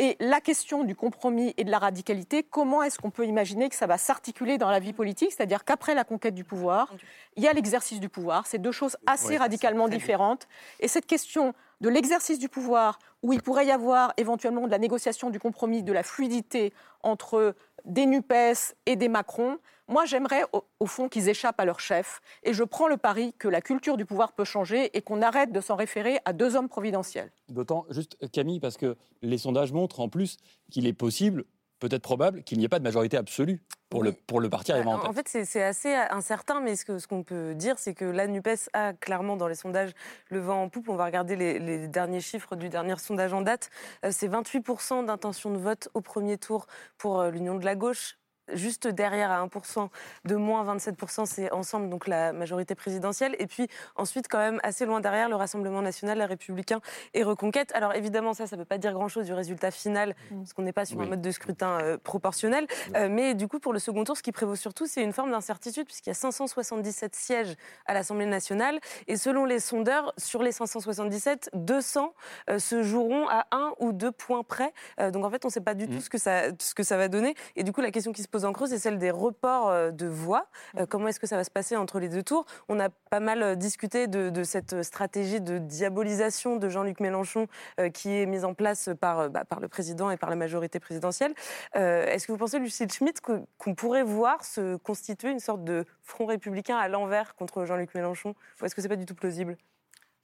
Et la question du compromis et de la radicalité, comment est-ce qu'on peut imaginer que ça va s'articuler dans la vie politique? C'est-à-dire qu'après la conquête du pouvoir, il y a l'exercice du pouvoir. C'est deux choses assez Oui, radicalement différentes. Et cette question de l'exercice du pouvoir, où il pourrait y avoir éventuellement de la négociation, du compromis, de la fluidité entre des NUPES et des Macron, moi j'aimerais au, au fond qu'ils échappent à leur chef. Et je prends le pari que la culture du pouvoir peut changer et qu'on arrête de s'en référer à deux hommes providentiels. D'autant, juste Camille, parce que les sondages montrent en plus qu'il est possible, peut-être probable, qu'il n'y ait pas de majorité absolue pour, le, pour le parti arrivant en tête. En fait, c'est- assez incertain, mais ce que- ce qu'on peut dire, c'est que la NUPES a clairement dans les sondages le vent en poupe. On va regarder les, les derniers chiffres du dernier sondage en date. Euh, c'est 28% d'intention de vote au premier tour pour euh, l'Union de la gauche. Juste derrière à 1% de moins 27%, c'est ensemble donc la majorité présidentielle. Et puis ensuite, quand même, assez loin derrière, le Rassemblement national, les Républicains et Reconquête. Alors évidemment, ça, ça ne veut pas dire grand-chose du résultat final, parce qu'on n'est pas sur un mode de scrutin euh, proportionnel. Euh, mais du coup, pour le second tour, ce qui prévaut surtout, c'est une forme d'incertitude, puisqu'il y a 577 sièges à l'Assemblée nationale. Et selon les sondeurs, sur les 577, 200 euh, se joueront à un ou deux points près. Euh, donc en fait, on ne sait pas du tout ce que, ça, ce que ça va donner. Et du coup, la question qui se pose en creux, c'est celle des reports euh, de voix. Euh, comment est-ce que ça va se passer entre les deux tours? On a pas mal euh, discuté de, de cette stratégie de diabolisation de Jean-Luc Mélenchon euh, qui est mise en place par, bah, par le président et par la majorité présidentielle. Euh, Est-ce que vous pensez, Lucille Schmitt, qu'on pourrait voir se constituer une sorte de front républicain à l'envers contre Jean-Luc Mélenchon? Ou est-ce que c'est pas du tout plausible?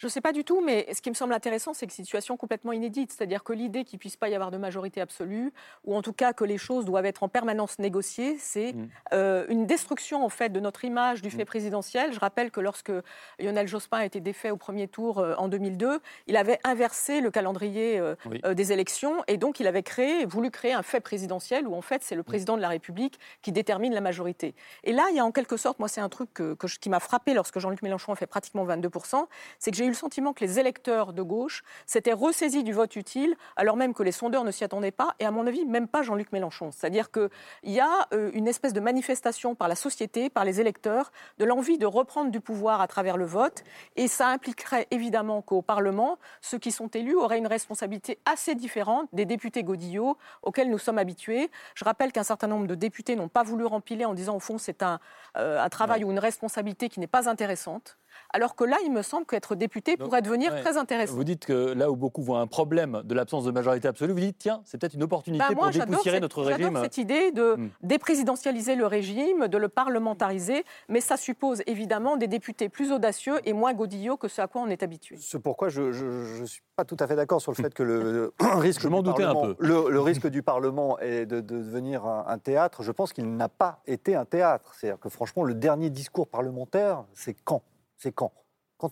Je ne sais pas du tout, mais ce qui me semble intéressant, c'est que c'est une situation complètement inédite. C'est-à-dire que l'idée qu'il ne puisse pas y avoir de majorité absolue, ou en tout cas que les choses doivent être en permanence négociées, c'est euh, une destruction en fait de notre image du fait présidentiel. Je rappelle que lorsque Lionel Jospin a été défait au premier tour euh, en 2002, il avait inversé le calendrier euh, Oui. des élections et donc il avait créé, voulu créer un fait présidentiel où en fait c'est le président de la République qui détermine la majorité. Et là, il y a en quelque sorte, moi c'est un truc que- que je- qui m'a frappé lorsque Jean-Luc Mélenchon a fait pratiquement 22%, c'est que j'ai eu le sentiment que les électeurs de gauche s'étaient ressaisis du vote utile, alors même que les sondeurs ne s'y attendaient pas, et à mon avis, même pas Jean-Luc Mélenchon. C'est-à-dire qu'il y a euh, une espèce de manifestation par la société, par les électeurs, de l'envie de reprendre du pouvoir à travers le vote, et ça impliquerait évidemment qu'au Parlement, ceux qui sont élus auraient une responsabilité assez différente des députés Godillot auxquels nous sommes habitués. Je rappelle qu'un certain nombre de députés n'ont pas voulu rempiler en disant, au fond, c'est un, euh, un travail ou une responsabilité qui n'est pas intéressante. Alors que là, il me semble qu'être député pourrait devenir Ouais. très intéressant. Vous dites que là où beaucoup voient un problème de l'absence de majorité absolue, vous dites tiens, c'est peut-être une opportunité Bah, moi, pour j'adore dépoussiérer cette- notre j'adore régime. cette idée de Hmm. déprésidentialiser le régime, de le parlementariser, mais ça suppose évidemment des députés plus audacieux et moins godillots que ce à quoi on est habitué. C'est pourquoi je ne suis pas tout à fait d'accord sur le fait que le, le risque, Je du un Parlement- peu. Le, le risque du Parlement est de, de devenir un, un théâtre. Je pense qu'il n'a pas été un théâtre. C'est-à-dire que franchement, le dernier discours parlementaire, c'est quand? C'est quand?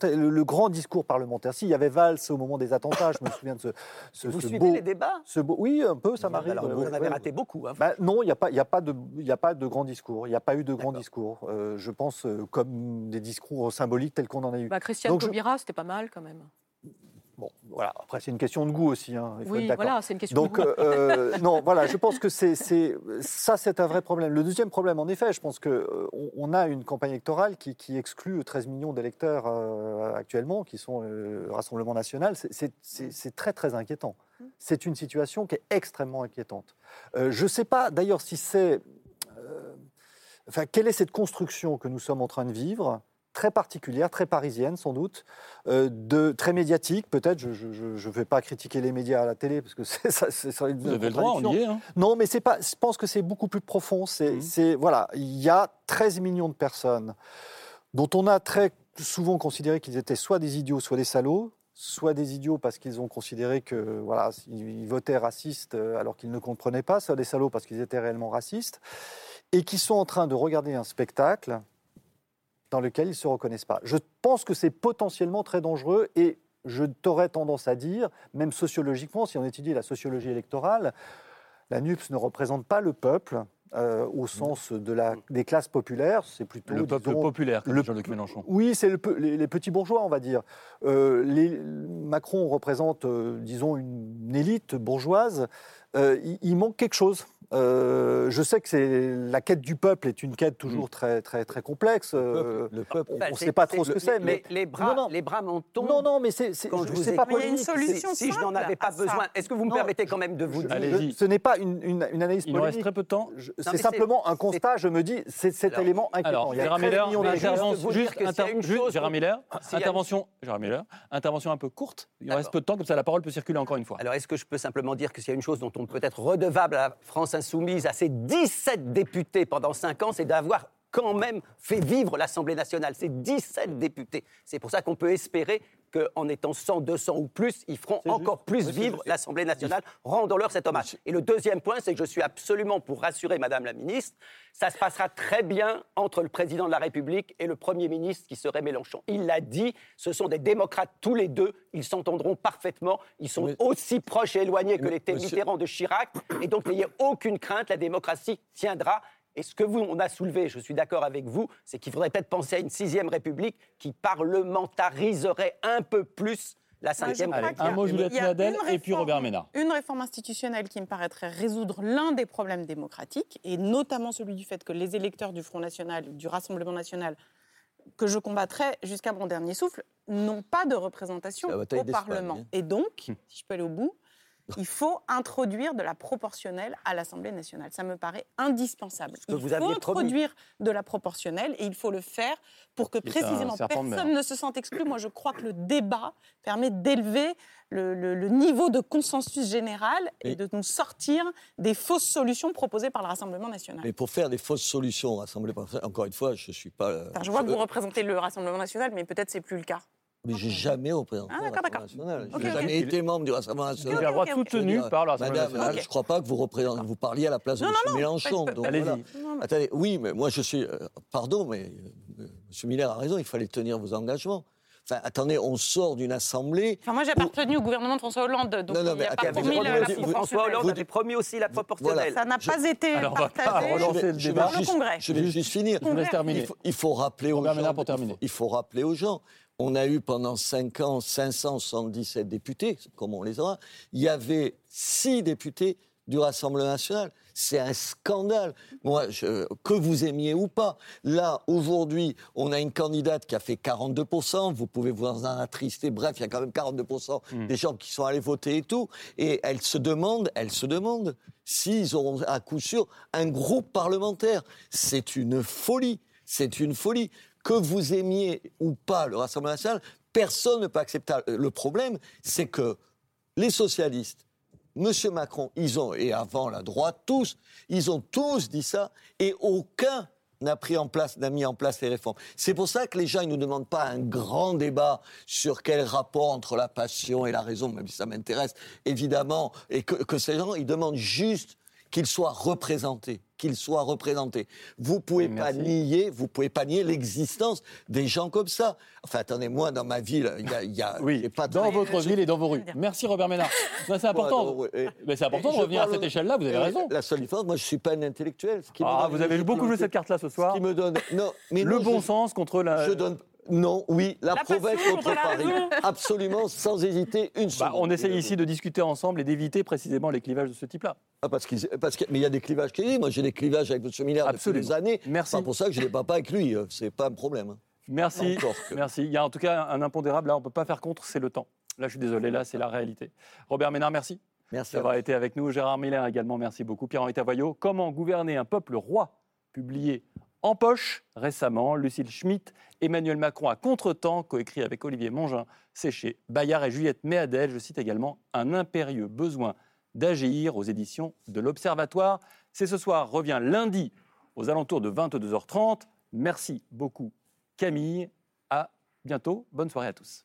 Le, le grand discours parlementaire, s'il y avait Valls au moment des attentats, je me souviens de ce, ce, Vous ce suivez beau, les débats? ce beau- Oui, un peu, ça m'arrive. Alors, vous en avez raté beaucoup. hein. Bah, non, il n'y a, pas- y a, pas de- il y a pas de grand discours. Il n'y a pas eu de grand discours. Euh, je pense euh, comme des discours symboliques tels qu'on en a eu. Bah, Christiane je- Taubira, c'était pas mal quand même. Voilà. Après, c'est une question de goût aussi. hein, il faut Oui, être voilà, c'est une question Donc, de goût. euh, non, voilà, je pense que c'est, ça, c'est un vrai problème. Le deuxième problème, en effet, je pense qu'on on a une campagne électorale qui, qui exclut 13 millions d'électeurs euh, actuellement, qui sont euh, le Rassemblement national. C'est, très, très inquiétant. C'est une situation qui est extrêmement inquiétante. Euh, je ne sais pas, d'ailleurs, si c'est... euh, enfin, quelle est cette construction que nous sommes en train de vivre très particulière, très parisienne sans doute, euh, de, très médiatique peut-être. Je ne vais pas critiquer les médias à la télé parce que c'est ça, ça une Vous avez le droit, on y est. hein. Non, mais c'est pas. Je pense que c'est beaucoup plus profond. C'est, c'est- voilà, il y a 13 millions de personnes dont on a très souvent considéré qu'ils étaient soit des idiots, soit des salauds, soit des idiots parce qu'ils ont considéré que voilà, ils votaient racistes euh, alors qu'ils ne comprenaient pas, soit des salauds parce qu'ils étaient réellement racistes, et qui sont en train de regarder un spectacle dans lequel ils ne se reconnaissent pas. Je pense que c'est potentiellement très dangereux et je t'aurais tendance à dire, même sociologiquement, si on étudie la sociologie électorale, la NUPS ne représente pas le peuple, euh, au sens de la, des classes populaires. C'est plutôt Le peuple disons, populaire, le- Jean-Luc Mélenchon. Oui, c'est le peu- les, les petits bourgeois, on va dire. Euh, les- Macron représente, euh, disons, une élite bourgeoise. Euh, il, il manque quelque chose. Euh, je sais que c'est la quête du peuple est une quête toujours très très très complexe. Euh, Le peuple, on Bah, ne c'est- sait pas trop ce que c'est, mais les bras, Non, non. les bras m'en tombent. non, non, mais c'est Quand je vous c'est pas il y a une solution Si je n'en avais pas ça. besoin, est-ce que vous me Non, permettez quand même de vous je- dire? Allez-y. je- ce n'est pas une, une- une analyse Il nous reste très peu de temps. C'est simplement un constat. Je me dis, c'est cet Alors- élément inquiétant. Alors, Il y a Gérard 13 Miller, intervention, Miller, intervention, un peu courte. Il reste peu de temps, comme ça la parole peut circuler encore une fois. Alors, est-ce que je peux simplement dire que s'il y a une chose dont on peut être redevable à la France insoumise, à ses 17 députés pendant 5 ans, c'est d'avoir quand même fait vivre l'Assemblée nationale. C'est 17 députés. C'est pour ça qu'on peut espérer qu'en étant 100, 200 ou plus, ils feront encore plus vivre l'Assemblée nationale. Rendons-leur cet hommage. Et le deuxième point, c'est que je suis absolument pour rassurer Madame la ministre, ça se passera très bien entre le président de la République et le Premier ministre qui serait Mélenchon. Il l'a dit, ce sont des démocrates tous les deux, ils s'entendront parfaitement, ils sont Mais- aussi proches et éloignés que Mais- l'étaient monsieur- Mitterrand de Chirac, et donc n'ayez aucune crainte, la démocratie tiendra. Et ce que vous, on a soulevé, je suis d'accord avec vous, c'est qu'il faudrait peut-être penser à une sixième république qui parlementariserait un peu plus la cinquième a- un mot Juliette Nadel une et puis réforme- Robert Ménard. Une réforme institutionnelle qui me paraîtrait résoudre l'un des problèmes démocratiques, et notamment celui du fait que les électeurs du Front National, du Rassemblement National, que je combattrai jusqu'à mon dernier souffle, n'ont pas de représentation au Parlement. hein. Et donc, si je peux aller au bout, il faut introduire de la proportionnelle à l'Assemblée nationale. Ça me paraît indispensable. que il vous faut promis. introduire de la proportionnelle et il faut le faire pour que précisément personne ne se sente exclu. Moi, je crois que le débat permet d'élever le, le- le niveau de consensus général et Et- de nous sortir des fausses solutions proposées par le Rassemblement national. Mais pour faire des fausses solutions rassemblées par encore une fois, je ne suis pas. euh, Enfin, je vois que vous représentez le Rassemblement national, mais peut-être c'est plus le cas. Mais j'ai jamais représenté Ah, le d'accord, Rassemblement national. Ok, J'ai jamais été membre du Rassemblement national. a le droit veux dire, par le Rassemblement Madame, national. je ne crois pas que vous, représentez, vous parliez à la place de Non, M. non, non, Mélenchon. donc Allez-y. voilà. Non, non. Attendez, oui, mais moi je suis. euh, pardon, mais euh, M. Miller a raison, il fallait tenir vos engagements. Enfin, attendez, on sort d'une assemblée. Enfin, moi, j'ai appartenu au gouvernement de François Hollande, donc Non, non, il mais pas promis vous- la, vous- la vous- François. Hollande avait promis aussi la proportionnelle. Ça n'a Je- pas été Alors, on va pas partagé. relancer Je vais- le je vais débat. Pour le juste- Congrès. Je vais juste finir. Je vous laisse terminer. Il faut, il faut rappeler aux gens. Pour il faut- terminer. Il faut rappeler aux gens. On a eu pendant 5 ans 577 députés, comme on les aura. Il y avait 6 députés du Rassemblement national. C'est un scandale. Moi, je- que vous aimiez ou pas. Là, aujourd'hui, on a une candidate qui a fait 42%. Vous pouvez vous en attrister. Bref, il y a quand même 42% Hmm. des gens qui sont allés voter et tout. Et elle se demande, elle se demande s'ils auront à coup sûr un groupe parlementaire. C'est une folie. C'est une folie. Que vous aimiez ou pas le Rassemblement national, personne ne peut accepter. Le problème, c'est que les socialistes, Monsieur Macron, ils ont, et avant la droite, tous, ils ont tous dit ça, et aucun n'a pris en place, n'a mis en place les réformes. C'est pour ça que les gens, ils ne nous demandent pas un grand débat sur quel rapport entre la passion et la raison, même si ça m'intéresse, évidemment, et que, que ces gens, ils demandent juste qu'ils soient représentés, qu'ils soient représentés. Vous pouvez Oui, pas merci. nier, vous pouvez pas nier l'existence des gens comme ça. Enfin, attendez, moi, dans ma ville, il y a, y a Oui, pas de- dans votre ville et dans vos rues. Merci Robert Ménard. C'est important. Mais c'est important de revenir à cette échelle-là, vous avez raison. La seule différence, moi, je suis pas un intellectuel. ce qui me Ah, donne vous avez beaucoup joué cette carte-là ce soir. Ce qui me donne. Non, mais Le non, bon je- sens contre la. Je donne. Non, oui, la, La province contre Paris. Absolument, sans hésiter une Bah, seconde. on essaye ici de discuter ensemble et d'éviter précisément les clivages de ce type-là. Ah, parce qu'il, parce que, mais il y a des clivages qui existent. Moi, j'ai des clivages avec M. Miller depuis des années. Merci. C'est pas pour ça que je ne pas pas avec lui. euh, C'est pas un problème. Merci. Que- Merci. Il y a en tout cas un impondérable, là, on ne peut pas faire contre, c'est le temps. Là, je suis désolé, là, c'est la réalité. Robert Ménard, merci Merci. d'avoir été avec nous. Gérard Miller également, merci beaucoup. Pierre-Henri Tavoyot, Comment gouverner un peuple roi? Publié en poche récemment. Lucille Schmitt, Emmanuel Macron à contre-temps, coécrit avec Olivier Mongin, chez Bayard et Juliette Méadel. Je cite également Un impérieux besoin d'agir aux éditions de l'Observatoire. C'est ce soir, revient lundi aux alentours de 22h30. Merci beaucoup Camille. À bientôt. Bonne soirée à tous.